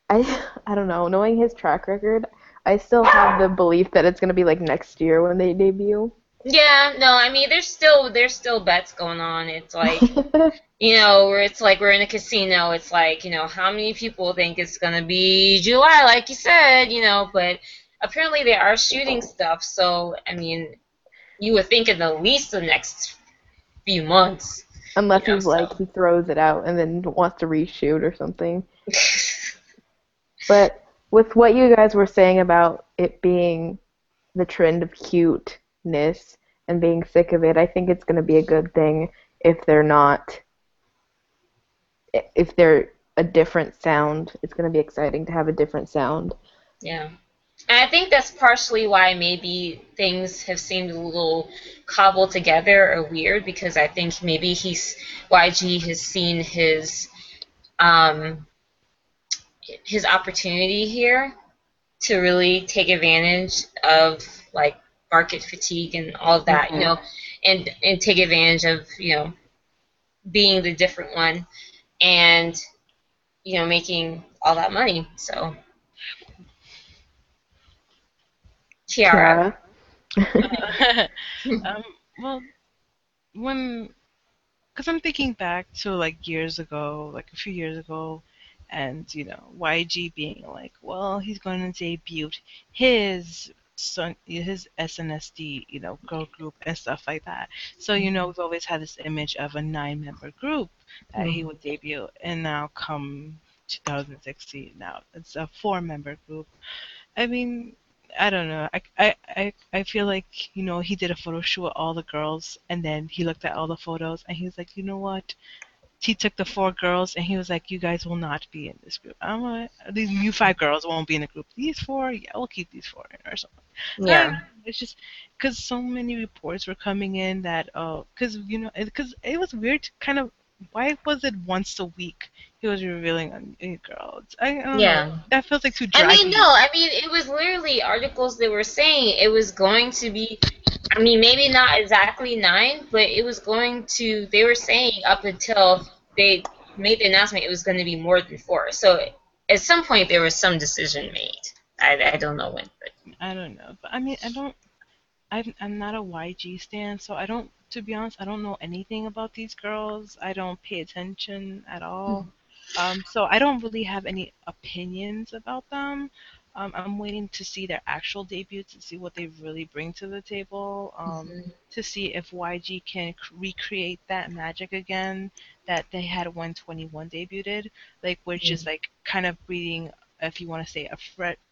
S2: I I don't know. Knowing his track record, I still have the belief that it's gonna be like next year when they debut.
S1: yeah. No, I mean, there's still there's still bets going on. It's like you know, where it's like we're in a casino. It's like you know, how many people think it's gonna be July, like you said, you know, but apparently they are shooting stuff. So I mean, you would think in the least the next few months.
S2: Unless
S1: Yeah,
S2: he's like
S1: so-
S2: he throws it out and then wants to reshoot or something. But with what you guys were saying about it being the trend of cuteness and being sick of it, I think it's going to be a good thing if they're not. If they're a different sound, it's going to be exciting to have a different sound.
S1: Yeah. And I think that's partially why maybe things have seemed a little cobbled together or weird because I think maybe he's YG has seen his um his opportunity here to really take advantage of like market fatigue and all of that, you
S2: Mhm.
S1: know, and and take advantage of, you know, being the different one and you know, making all that money. So Tiara.
S2: Tiara.
S3: um, well, when, because I'm thinking back to like years ago, like a few years ago, and you know YG being like, well, he's going to debut his son, his SNSD, you know, girl group and stuff like that. So you know, we've always had this image of a nine-member group that he would debut, and now come 2016, now it's a four-member group. I mean, I don't know. I, I, I, I feel like, you know, he did a photo shoot with all the girls and then he looked at all the photos and he was like, you know what? He took the four girls and he was like, you guys will not be in this group. I'm like, these you five girls won't be in the group. These four, yeah, we'll keep these four in or something.
S1: Yeah.
S3: It's just because so many reports were coming in that, oh, because, you know, because it was weird to kind of, why was it once a week he was revealing on a girl? I,
S1: Yeah.
S3: know. That feels like too
S1: I mean, no, I mean, it was literally articles that were saying it was going to be, I mean, maybe not exactly nine, but it was going to, they were saying up until they made the announcement it was going to be more than four. So at some point there was some decision made. I, I don't know when, but
S3: I don't know, but I mean, I don't. I'm I'm not a YG stan, so I don't. To be honest, I don't know anything about these girls. I don't pay attention at all. Um, so I don't really have any opinions about them. Um, I'm waiting to see their actual debuts to see what they really bring to the table. Um,
S1: Mhm.
S3: to see if YG can c- recreate that magic again that they had when 2NE1 debuted, like which is like kind of breathing, if you want to say, a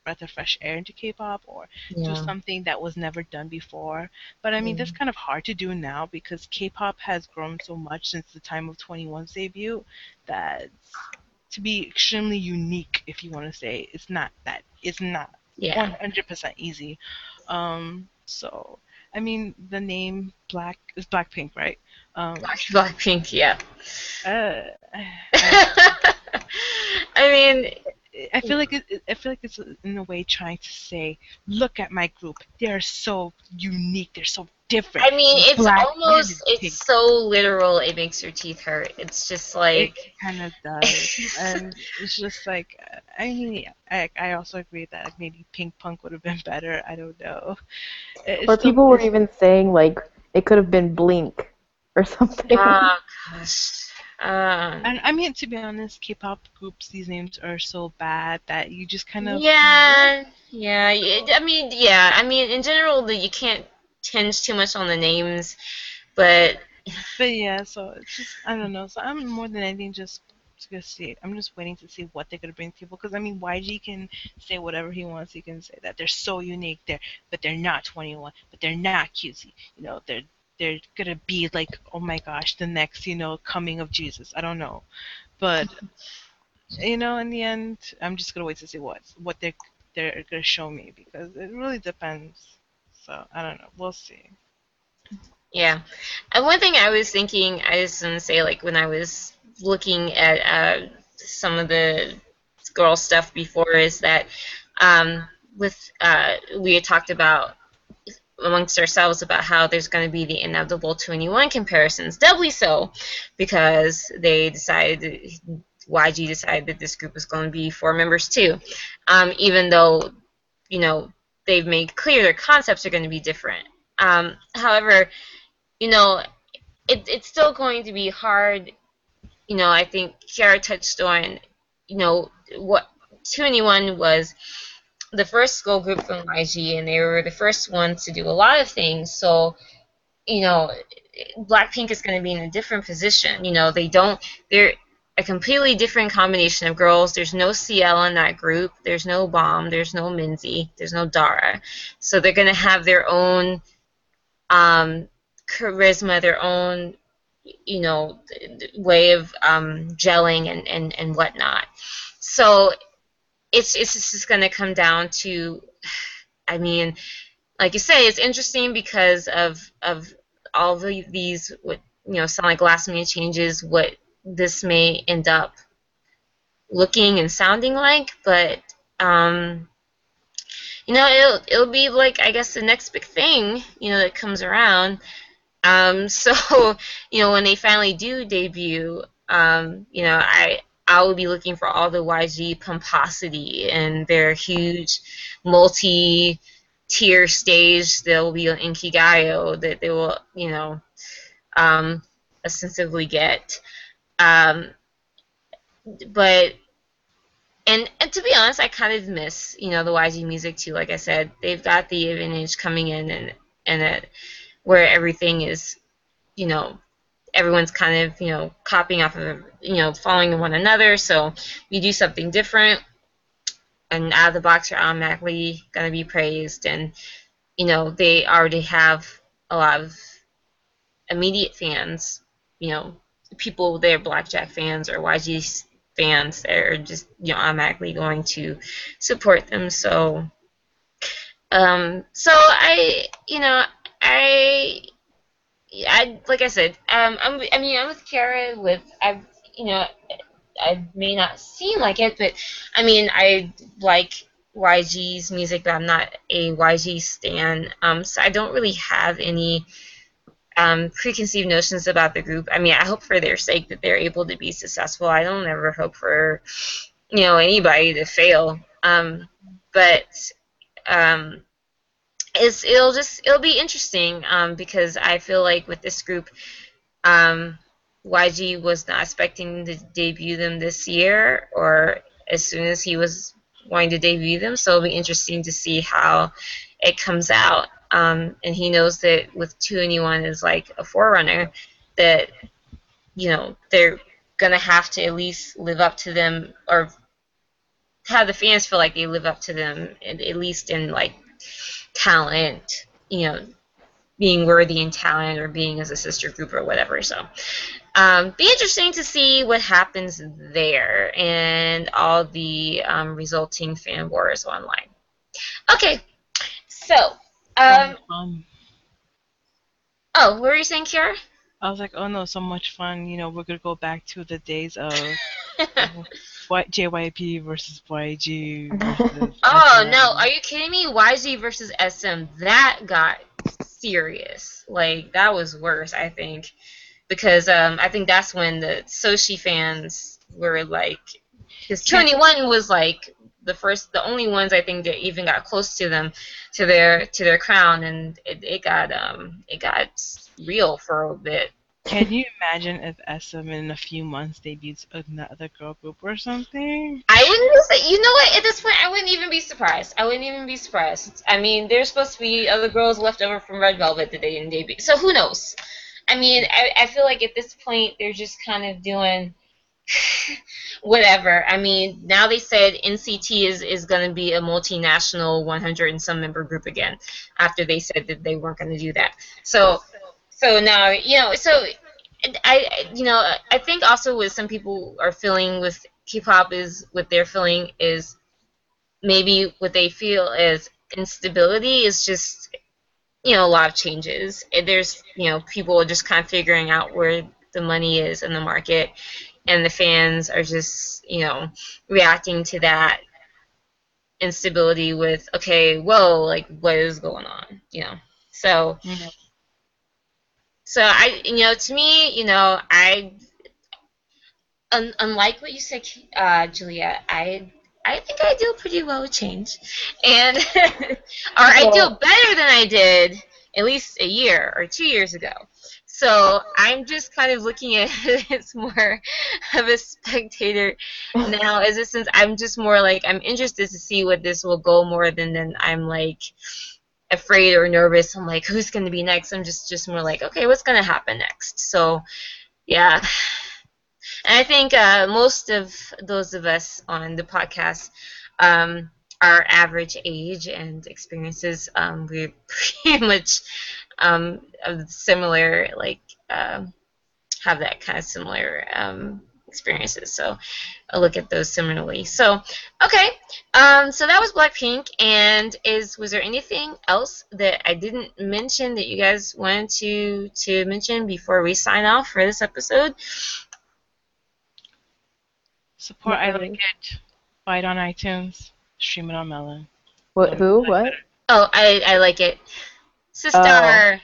S3: breath of fresh air into K-pop, or do something that was never done before. But I mean, that's kind of hard to do now because K-pop has grown so much since the time of 2NE1's debut that to be extremely unique, if you want to say, it's not that it's not
S1: Yeah.
S3: 100% easy. Um, so I mean, the name Black is Blackpink, right? Um,
S1: Black, Blackpink, yeah.
S3: uh,
S1: I mean,
S3: I feel like it, it- I feel like it's in a way trying to say, look at my group. They're so unique. They're so different.
S1: I mean, it's
S3: Black
S1: almost,
S3: and pink.
S1: it's so literal it makes your teeth hurt. It's just like,
S3: it kind of does, and it's just like uh, I mean, I, I also agree that like, maybe Pink Punk would have been better. I don't know. It's
S2: Or people were even saying like it could have been Blink or something.
S1: Oh gosh. Uh,
S3: And I mean, to be honest, K-pop groups these names are so bad that you just kind of
S1: yeah, yeah. I mean, yeah. I mean, in general, the, you can't tinge too much on the names, but
S3: But yeah, so it's just I don't know. So I'm more than anything just to see. I'm just waiting to see what they're gonna bring to people because I mean YG can say whatever he wants. He can say that they're so unique there, but they're not 2NE1, but they're not cutesy. You know, they're they're gonna be like oh my gosh, the next you know coming of Jesus. I don't know, but you know in the end, I'm just gonna wait to see what what they they're gonna show me because it really depends. So I don't know. We'll see.
S1: Yeah. And one thing I was thinking, I was to say, like, when I was looking at uh, some of the girl stuff before, is that um, with, uh, we had talked about amongst ourselves about how there's going to be the inevitable 2NE1 comparisons, doubly so, because they decided, YG decided that this group was going to be four members too, um, even though, you know, they've made clear their concepts are going to be different. Um, however, you know, it, it's still going to be hard. You know, I think Kiara touched on, you know, what 2NE1 was the first school group from YG, and they were the first ones to do a lot of things. So, you know, Blackpink is going to be in a different position. You know, they don't, they're a completely different combination of girls. There's no CL in that group. There's no Bomb. There's no Minzy. There's no Dara. So they're going to have their own um, charisma, their own, you know, way of um, gelling and, and, and whatnot. So it's it's just going to come down to, I mean, like you say, it's interesting because of of all of these what you know sound like last minute changes. What this may end up looking and sounding like, but um, you know, it'll it'll be like I guess the next big thing, you know, that comes around. Um, so you know, when they finally do debut, um, you know, I I will be looking for all the YG pomposity and their huge multi tier stage that will be Inkigayo that they will, you know, um, ostensibly get. Um, but and, and to be honest, I kind of miss you know the YG music too. Like I said, they've got the advantage coming in and and it, where everything is, you know, everyone's kind of you know copying off of you know following one another. So you do something different, and out of the box, you're automatically gonna be praised. And you know they already have a lot of immediate fans. You know, people they're Blackjack fans or YG fans that are just you know automatically going to support them. So, um, so I you know I I like I said um I'm I mean I'm with Kiara with I've you know I may not seem like it but I mean I like YG's music but I'm not a YG stan um so I don't really have any um, preconceived notions about the group. I mean, I hope for their sake that they're able to be successful. I don't ever hope for, you know, anybody to fail. Um, but um, it's it'll just it'll be interesting um, because I feel like with this group, um, YG was not expecting to debut them this year or as soon as he was going to debut them. So it'll be interesting to see how it comes out. Um, and he knows that with 2NE1 is like a forerunner, that you know they're gonna have to at least live up to them or have the fans feel like they live up to them at least in like talent, you know, being worthy in talent or being as a sister group or whatever. So um, be interesting to see what happens there and all the um, resulting fan wars online. Okay, so um,
S3: um,
S1: oh, what were you saying, Kiara?
S3: I was like, oh no, so much fun. You know, we're gonna go back to the days of Y- JYP versus YG. Versus
S1: Oh no, are you kidding me? YG versus SM, that got serious. Like that was worse, I think, because um, I think that's when the Soshi fans were like, because 2NE1 was like the first, the only ones I think that even got close to them, to their to their crown, and it, it got um it got real for a bit.
S3: Can you imagine if SM in a few months debuts another girl group or something?
S1: I wouldn't say, you know what, at this point, I wouldn't even be surprised. I wouldn't even be surprised. I mean, there's supposed to be other girls left over from Red Velvet that they didn't debut. So who knows? I mean, I, I feel like at this point, they're just kind of doing whatever. I mean, now they said NCT is, is going to be a multinational 100 and some member group again after they said that they weren't going to do that. So, so now, you know, so I, you know, I think also what some people are feeling with K-pop is what they're feeling is maybe what they feel is instability is just, you know, a lot of changes. There's, you know, people are just kind of figuring out where the money is in the market and the fans are just you know reacting to that instability with okay whoa like what is going on you know so
S3: Mhm.
S1: So i you know to me you know i un- unlike what you said uh julia i I think I do pretty well with change, and or I do better than I did at least a year or two years ago. So I'm just kind of looking at it as more of a spectator now, as a sense I'm just more like I'm interested to see what this will go more than than I'm like afraid or nervous. I'm like, who's going to be next? I'm just just more like, okay, what's going to happen next? So, yeah. And I think uh, most of those of us on the podcast um, are average age and experiences. Um, we're pretty much um, similar, like, um, have that kind of similar um, experiences. So I'll look at those similarly. So, okay. Um, so that was Blackpink. And is was there anything else that I didn't mention that you guys wanted to to mention before we sign off for this episode?
S3: Support I Like It. Buy it on iTunes. Stream it on Melon.
S2: What? Who? What?
S1: Oh, I, I like it. Sistar.
S2: Oh.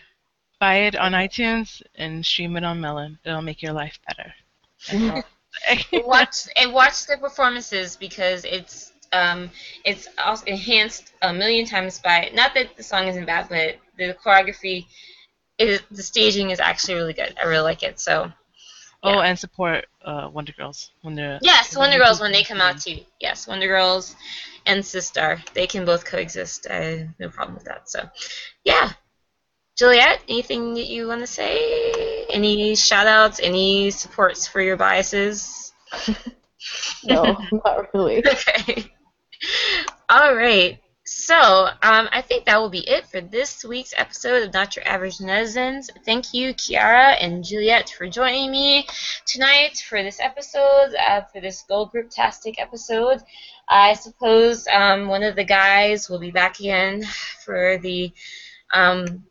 S3: Buy it on iTunes and stream it on Melon. It'll make your life better.
S1: Watch and watch the performances because it's um it's also enhanced a million times by not that the song isn't bad, but the choreography is the staging is actually really good. I really like it. So
S3: Oh, and support uh, Wonder Girls when they're
S1: yes, Wonder Girls when they come out too. Yes, Wonder Girls and Sistar they can both coexist. I have no problem with that. So yeah. Juliet, anything that you want to say? Any shout outs? Any supports for your biases?
S2: No, not really.
S1: Okay. All right. So, um, I think that will be it for this week's episode of Not Your Average Netizens. Thank you, Kiara and Juliet, for joining me tonight for this episode, uh, for this Gold Group Tastic episode. I suppose um, one of the guys will be back again for the um,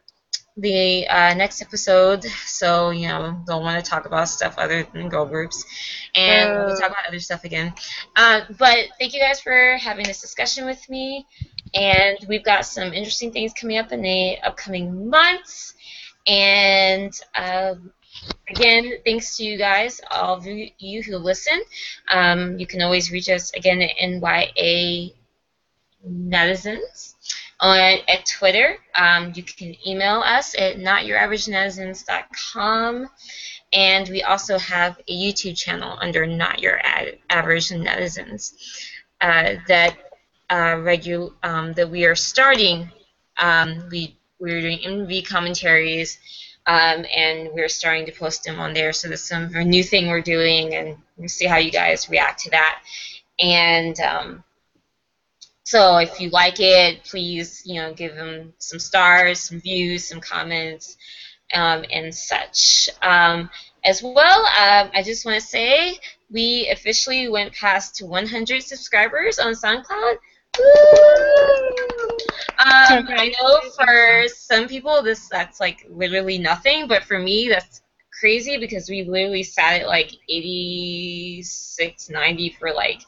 S1: the uh, next episode. So, you know, don't want to talk about stuff other than girl groups. And we'll
S2: Uh.
S1: talk about other stuff again. Uh, but thank you guys for having this discussion with me. And we've got some interesting things coming up in the upcoming months. And um, again, thanks to you guys, all of you you who listen. Um, you can always reach us again at NYA Netizens on at Twitter. Um, you can email us at notyouraveragenetizens.com. And we also have a YouTube channel under Not Your Ad- Average Netizens uh, that uh, regu- um, that we are starting. Um, we we're doing MV commentaries, um, and we're starting to post them on there. So that's some new thing we're doing, and we'll see how you guys react to that. And um, so if you like it, please you know give them some stars, some views, some comments, um, and such. Um, as well, um, I just want to say we officially went past 100 subscribers on SoundCloud. Woo! Um, I know for some people this that's like literally nothing, but for me that's crazy because we literally sat at like 86, 90 for like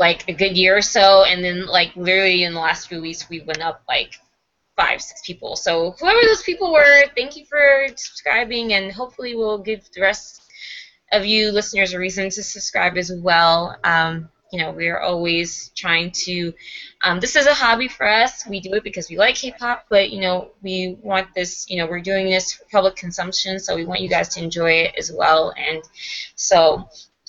S1: like a good year or so, and then like literally in the last few weeks we went up like five, six people. So whoever those people were, thank you for subscribing, and hopefully we'll give the rest of you listeners a reason to subscribe as well. Um, you know, we're always trying to. Um, this is a hobby for us. We do it because we like K-pop, but you know, we want this. You know, we're doing this for public consumption, so we want you guys to enjoy it as well. And so,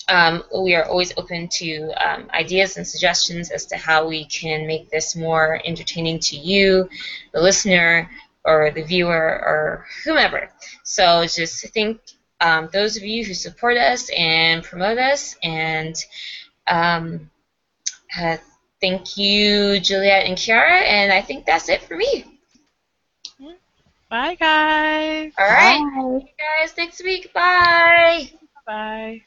S1: um, we are always open to um, ideas and suggestions as to how we can make this more entertaining to you, the listener, or the viewer, or whomever. So just think um, those of you who support us and promote us, and um, uh, thank you, Juliet and Kiara, and I think that's it for me.
S3: Bye, guys.
S1: All right,
S2: Bye.
S1: see you guys next week. Bye.
S3: Bye.